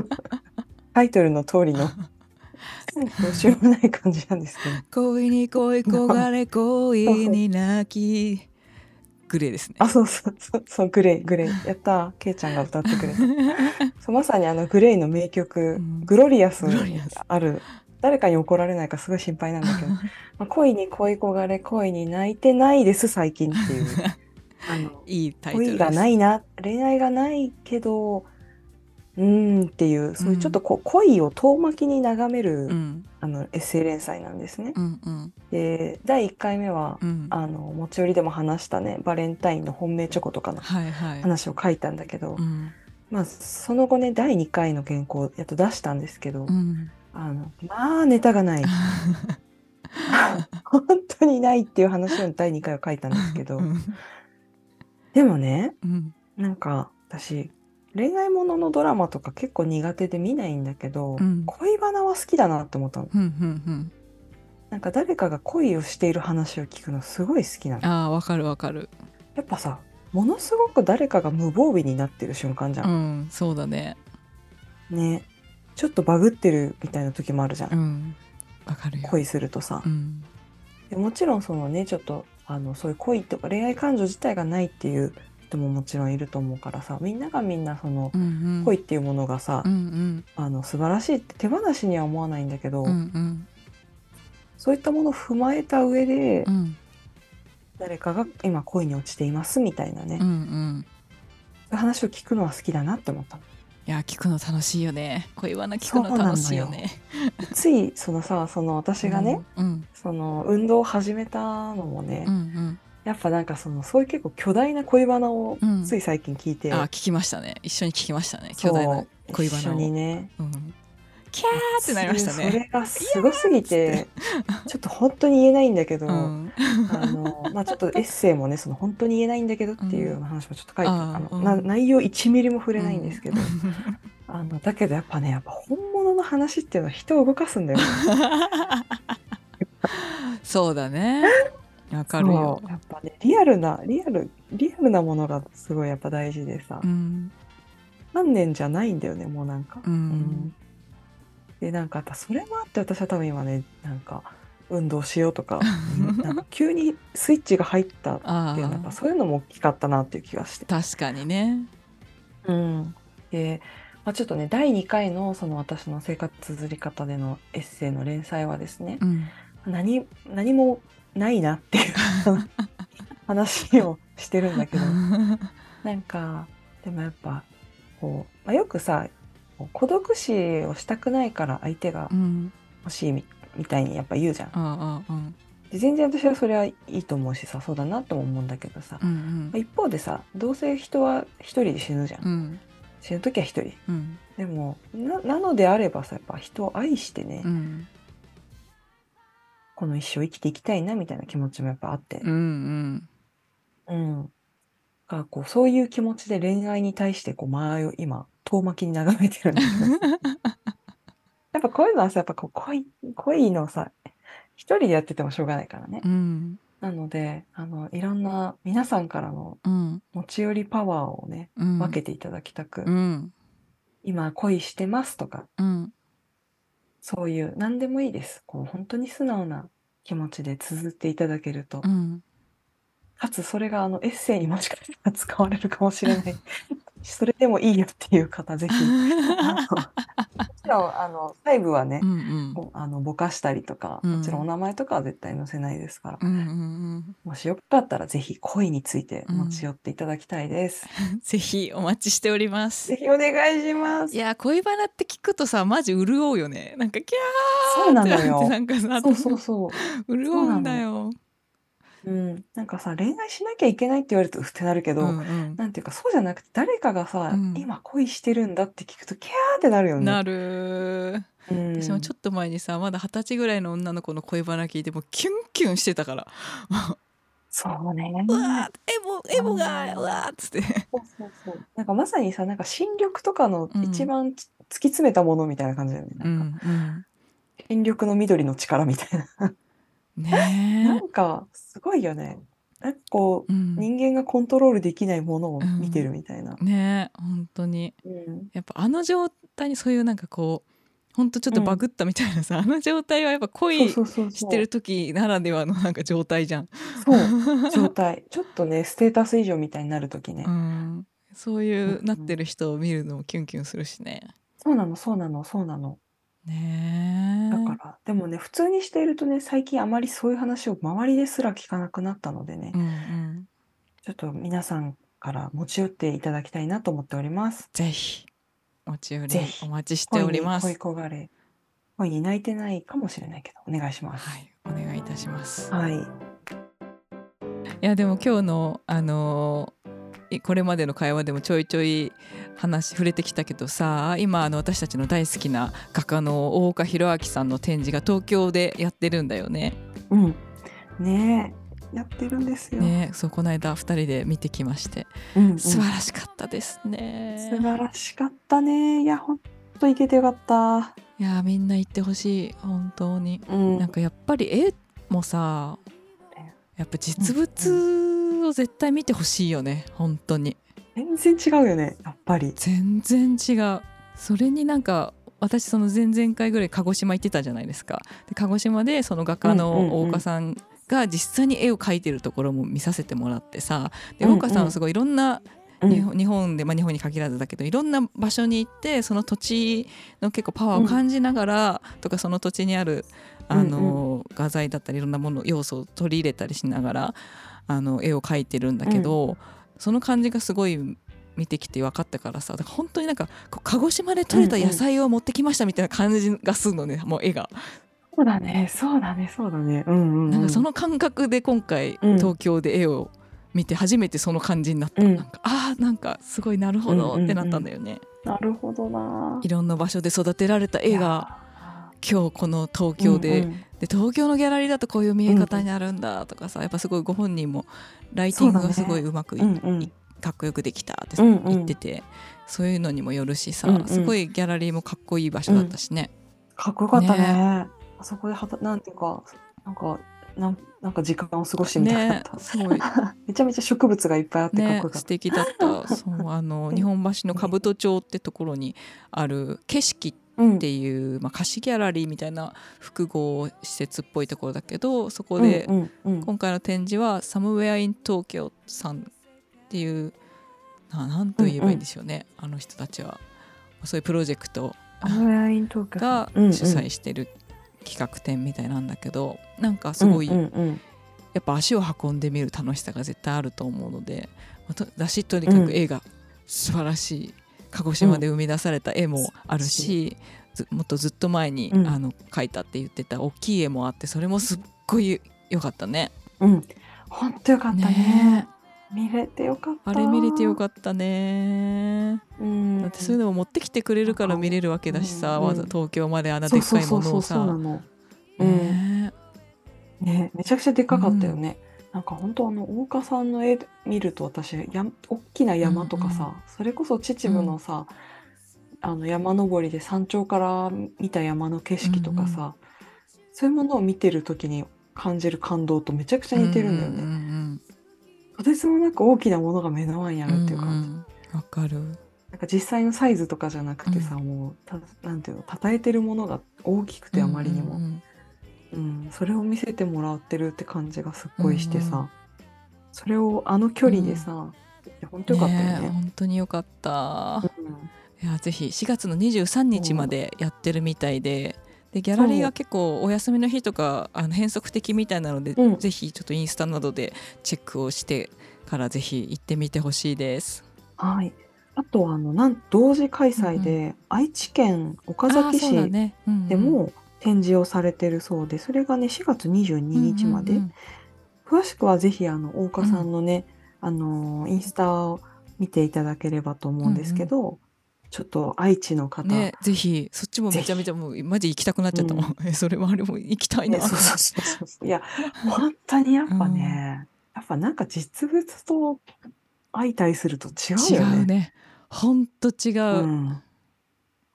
タイトルの通りのどうしようもない感じなんですけど。恋に恋焦がれ恋に泣きグレーですねあ、そうそうそう、そうグレイ、グレイ。やったケイちゃんが歌ってくれた。そうまさにあのグレイの名曲、うんグロリアスある。誰かに怒られないかすごい心配なんだけど、まあ、恋に恋焦がれ恋に泣いてないです最近っていう。あのいいタイトルです恋がないな恋愛がないけどうーんっていうそういうちょっとこう恋を遠巻きに眺める、うん。あのエッセイ連載なんですね。うんうん。で第1回目は、うん。あの持ち寄りでも話したねバレンタインの本命チョコとかのはいはい。話を書いたんだけど、うん。まあその後ね第2回の原稿やっと出したんですけど、うん。あのまあネタがない。本当にないっていう話を第2回は書いたんですけど、うん。でもねうん。なんか私恋愛もののドラマとか結構苦手で見ないんだけど、うん。恋バナは好きだなって思ったの。うんうんなんか誰かが恋をしている話を聞くのすごい好きなうんの。ああわかるわかる。やっぱさものすごく誰かが無防備になってる瞬間じゃ、うんんそうだね。ね。ちょっとバグってるみたいな時もあるじゃん、うん。わかるよ。恋するとさ。う、ん。でもちろんそのねちょっとあのそういう恋とか恋愛感情自体がないっていう人ももちろんいると思うからさみんながみんなそのうんうん。恋っていうものがさ、うんうん。あの素晴らしいって手放しには思わないんだけど、うんうん。そういったものを踏まえた上で、うん。誰かが今恋に落ちていますみたいなね、うんうん。話を聞くのは好きだなって思ったの。いや聞くの楽しいよね。恋バナ聞くの楽しいよね。ついそのさその私がね、うん。その運動を始めたのもね、うんうんやっぱなんかそのそういう結構巨大な恋バナをうん。つい最近聞いて、あ聞きましたね。一緒に聞きましたね。巨大な恋バ一緒にね。うん。キャーってなりましたそれねがすごすぎて ちょっと本当に言えないんだけど、うん。あのまあちょっとエッセイもねその本当に言えないんだけどっていう話もちょっと書いて、うんあのうん。な内容1ミリも触れないんですけど、あのだけどやっぱねやっぱ本物の話っていうのは人を動かすんだよね。そうだねわかるよ。やっぱねリアルなリアルリアルなものがすごいやっぱ大事でさ、うん。何年じゃないんだよねもうなんか。ううん。んでなんかやっぱそれもあって私は多分今ねなんか運動しようとか なんか急にスイッチが入ったってあいうのはそういうのも大きかったなっていう気がして。確かにね。うん、で、まあ、ちょっとね第2回のその私の生活綴り方でのエッセイの連載はですねうん。何何もないなっていう 話をしてるんだけど。なんかでもやっぱこう、まあ、よくさ孤独死をしたくないから相手がうん。欲しいみみたいにやっぱ言うじゃん。うんで全然私はそれはいいと思うしさそうだなとも思うんだけどさ、まうん。あ一方でさどうせ人は一人で死ぬじゃん。うん。死ぬ時は一人。うん。でもななのであればさやっぱ人を愛してね、うんこの一生生きていきたいなみたいな気持ちもやっぱあって、うんうん。こうそういう気持ちで恋愛に対してこう間合いを今遠巻きに眺めてるんだけどやっぱこういうのはさやっぱこう恋恋のさ一人でやっててもしょうがないからね。うん。なのであのいろんな皆さんからのうん。持ち寄りパワーをねうん。分けていただきたく、うん。今恋してますとかうんそういう何でもいいです。こう本当に素直な気持ちで綴っていただけると、うん。かつそれがあのエッセイにもしかしたら使われるかもしれない。それでもいいよっていう方ぜひ。もちろんあの細部はねう、んこうあのぼかしたりとか、うん。もちろんお名前とかは絶対載せないですから、うんうんうんもしよかったらぜひ恋について持ち寄っていただきたいです、ぜひお待ちしております。ぜひお願いします。いや恋バナって聞くとさマジ潤うよね。なんかキャーそうなのよ。ってなってなんかさそうそうそう。潤うんだようん、なんかさ恋愛しなきゃいけないって言われるとうってなるけど、うんうんなんていうかそうじゃなくて誰かがさ、うん今恋してるんだって聞くとキャーってなるよね。なるうん、私もちょっと前にさまだ二十歳ぐらいの女の子の恋バナ聞いてもうキュンキュンしてたからそうね。うわーエボエボがうんうわーっつってそうそうそう。なんかまさにさなんか新緑とかのうん一番つ突き詰めたものみたいな感じだよね。うなんかん新緑の緑の力みたいな。うんね。なんかすごいよね。なんかこうえ、うん、人間がコントロールできないものを見てるみたいな。ねえ本当に。うん。やっぱあの状態にそういうなんかこうほんとちょっとバグったみたいなさ、あの状態はやっぱ恋してる時ならではのなんか状態じゃん。そう。状態。ちょっとねステータス以上みたいになる時ね、うん、そういううんうん。なってる人を見るのもキュンキュンするしね。そうなのそうなのそうなのねえ。だからでもね普通にしているとね最近あまりそういう話を周りですら聞かなくなったのでね、うんうん、ちょっと皆さんから持ち寄っていただきたいなと思っておりますぜひ持ち寄りぜひお待ちしております。恋に恋焦がれ恋に泣いてないかもしれないけどお願いしますはい、お願いいたします。はい、いやでも今日のあのいこれまでの会話でもちょいちょい話触れてきたけどさ今あの私たちの大好きな画家の大岡弘明さんの展示が東京でやってるんだよね。うん。ねえ。やってるんですよ、ねそうこの間2人で見てきまして。うんうん。素晴らしかったですね。素晴らしかったね。いやほんといけてよかった。いやみんな行ってほしい。本当に。うん。なんかやっぱり絵もさやっぱ実物を絶対見てほしいよね本当に。全然違うよねやっぱり。全然違う。それになんか私その前々回ぐらい鹿児島行ってたじゃないですか。で鹿児島でその画家うんうんうん。の大岡さんが実際に絵を描いてるところも見させてもらってさでうんうん。大岡さんはすごいいろんなうん。日本日本で、まあ、日本に限らずだけどいろんな場所に行ってその土地の結構パワーを感じながら、とかその土地にあるあの、画材だったりいろんなもの要素を取り入れたりしながらあの絵を描いてるんだけど、その感じがすごい見てきて分かったからさだから本当になんか鹿児島で採れた野菜を持ってきましたみたいな感じがするのね、もう絵が。そうだね。そうだね。そうだね。うんうん、うん、なんかその感覚で今回、うん。東京で絵を見て初めてその感じになった、うん。なんかあーなんかすごいなるほどってなったんだよね。なるほどな。いろんな場所で育てられた絵が今日この東京で,、うんうん。で東京のギャラリーだとこういう見え方になるんだとかさやっぱすごいご本人もライティングがすごいうまくいうんうん。かっこよくできたってうんうん。言ってて、そういうのにもよるしさ、うんうん。すごいギャラリーもかっこいい場所だったしね。かっこよかったね。ね。あそこではたなんていうかなんかなんなんか時間を過ごしてみたかねった、すごいめちゃめちゃ植物がいっぱいあってかっねこよかった、素敵だった。そうあの 日本橋の兜町ってところにある景色うんっていう、まあ、貸しギャラリーみたいな複合施設っぽいところだけどそこで、うんうんうん。今回の展示は「Somewhere in Tokyo」さんっていうななんと言えばいいんでしょうね、あの人たちは。そういうプロジェクトアムライン東京がうんうん。主催してる企画展みたいなんだけど、なんかすごい、うんうんうん。やっぱ足を運んでみる楽しさが絶対あると思うので、まあとだしとにかく絵が素晴らしい鹿児島で生み出された絵もあるし、ずもっとずっと前に、うん。あの描いたって言ってた大きい絵もあってそれもすっごい良かったね。うん。本当よかったね。ね。見れてよかった。あれ見れてよっかったね。た、うん、だってそういうのも持ってきてくれるから見れるわけだしさ、うんうん。わざ東京まであんなでっかいものをそうそうそうなさ。ね。ね。めちゃくちゃでかかったよね、なんか本当あの大岡さんの絵見ると私や大きな山とかさ、うんうんそれこそ秩父のさ、あの山登りで山頂から見た山の景色とかさ、そういうものを見てる時に感じる感動とめちゃくちゃ似てるんだよね、うんうんとてつもなく大きなものが目の前にあうんるっていう感じ、んん。わかる。なんか実際のサイズとかじゃなくてさ、もうたなんていうの称えてるものが大きくてあまりにも、うんうんうん、それを見せてもらってるって感じがすっごいしてさ、うんうそれをあの距離でさ、いや本当よかったよね。ね本当によかった。うんいやぜひ4月の23日までやってるみたいで。でギャラリーが結構お休みの日とかあの変則的みたいなので、うんぜひちょっとインスタなどでチェックをしてからぜひ行ってみてほしいです。はい。あとあのなん同時開催で、愛知県岡あ崎ーそうだ市ねうんうんでも展示をされてるそうで、それがね4月22日まで。うんうん詳しくはぜひあの大岡さんのね、あのインスタを見ていただければと思うんですけど、ちょっと愛知の方、ねぜひそっちもめちゃめちゃもうマジ行きたくなっちゃったもん、え それはあれも行きたいな、ねそうそうそうそう。いや本当にやっぱね、やっぱなんか実物と相対すると違う違よね。うね。ほんと違う、うん、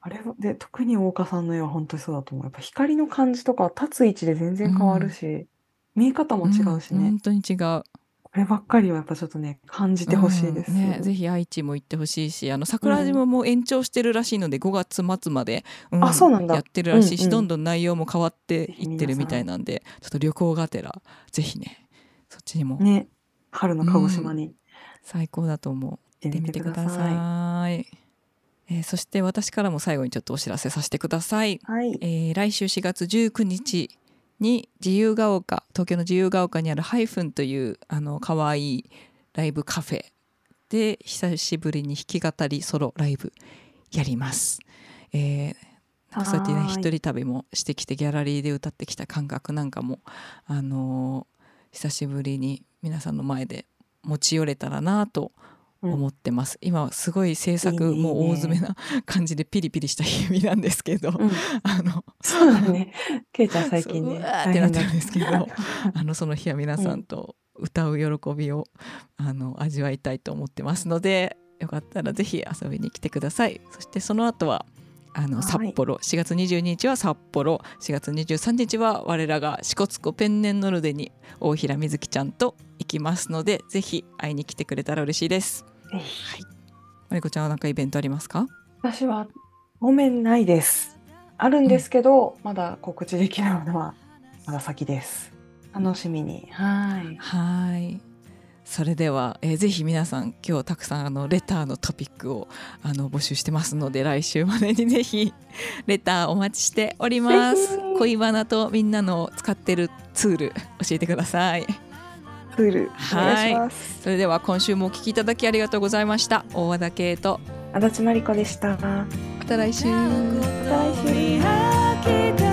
あれで特に大岡さんの絵は本当にそうだと思う。やっぱ光の感じとか立つ位置で全然変わるし、見え方も違うしね。ん本当に違うここればっかりはやっぱちょっとね感じてほしいです、うんね、ぜひ愛知も行ってほしいしあの桜島も延長してるらしいので、5月末まで、うんあそうなんだやってるらしいし、うんうんどんどん内容も変わっていってるみたいなんでちょっと旅行がてらぜひねそっちにもね春の鹿児島に最高だと思う。行っててみみてください。い。えーそして私からも最後にちょっとお知らせさせてください。はい。えー来週4月19日に自由が丘東京の自由が丘にあるハイフンというあの可愛いライブカフェで久しぶりに弾き語りソロライブやります。えーなんかそうやってね一人旅もしてきてギャラリーで歌ってきた感覚なんかも、あのー久しぶりに皆さんの前で持ち寄れたらなと思ってます、今はすごい制作もう大詰めな 感じでピリピリした日々なんですけど、うん、あのそうだね。ケイちゃん最近ね。そううわーってなってるんですけど。あのその日は皆さんと歌う喜びを、あの味わいたいと思ってますのでよかったらぜひ遊びに来てください。そしてその後はあのはい。札幌。4月22日は札幌。4月23日は我らが支笏湖ペンネンノルデに大平瑞希ちゃんと行きますのでぜひ会いに来てくれたら嬉しいですぜひマリコちゃんは何かイベントありますか？私はごめんないです。あるんですけど、まだ告知できないのはまだ先です。楽しみに。はい。はい。それでは、えーぜひ皆さん今日たくさんあのレターのトピックをあの募集してますので来週までに ぜひレターお待ちしております恋バナとみんなの使ってるツール教えてくださいツールお願いします。それでは今週もお聞きいただきありがとうございました大和田圭と足立真理子でした。ままた来週た来週。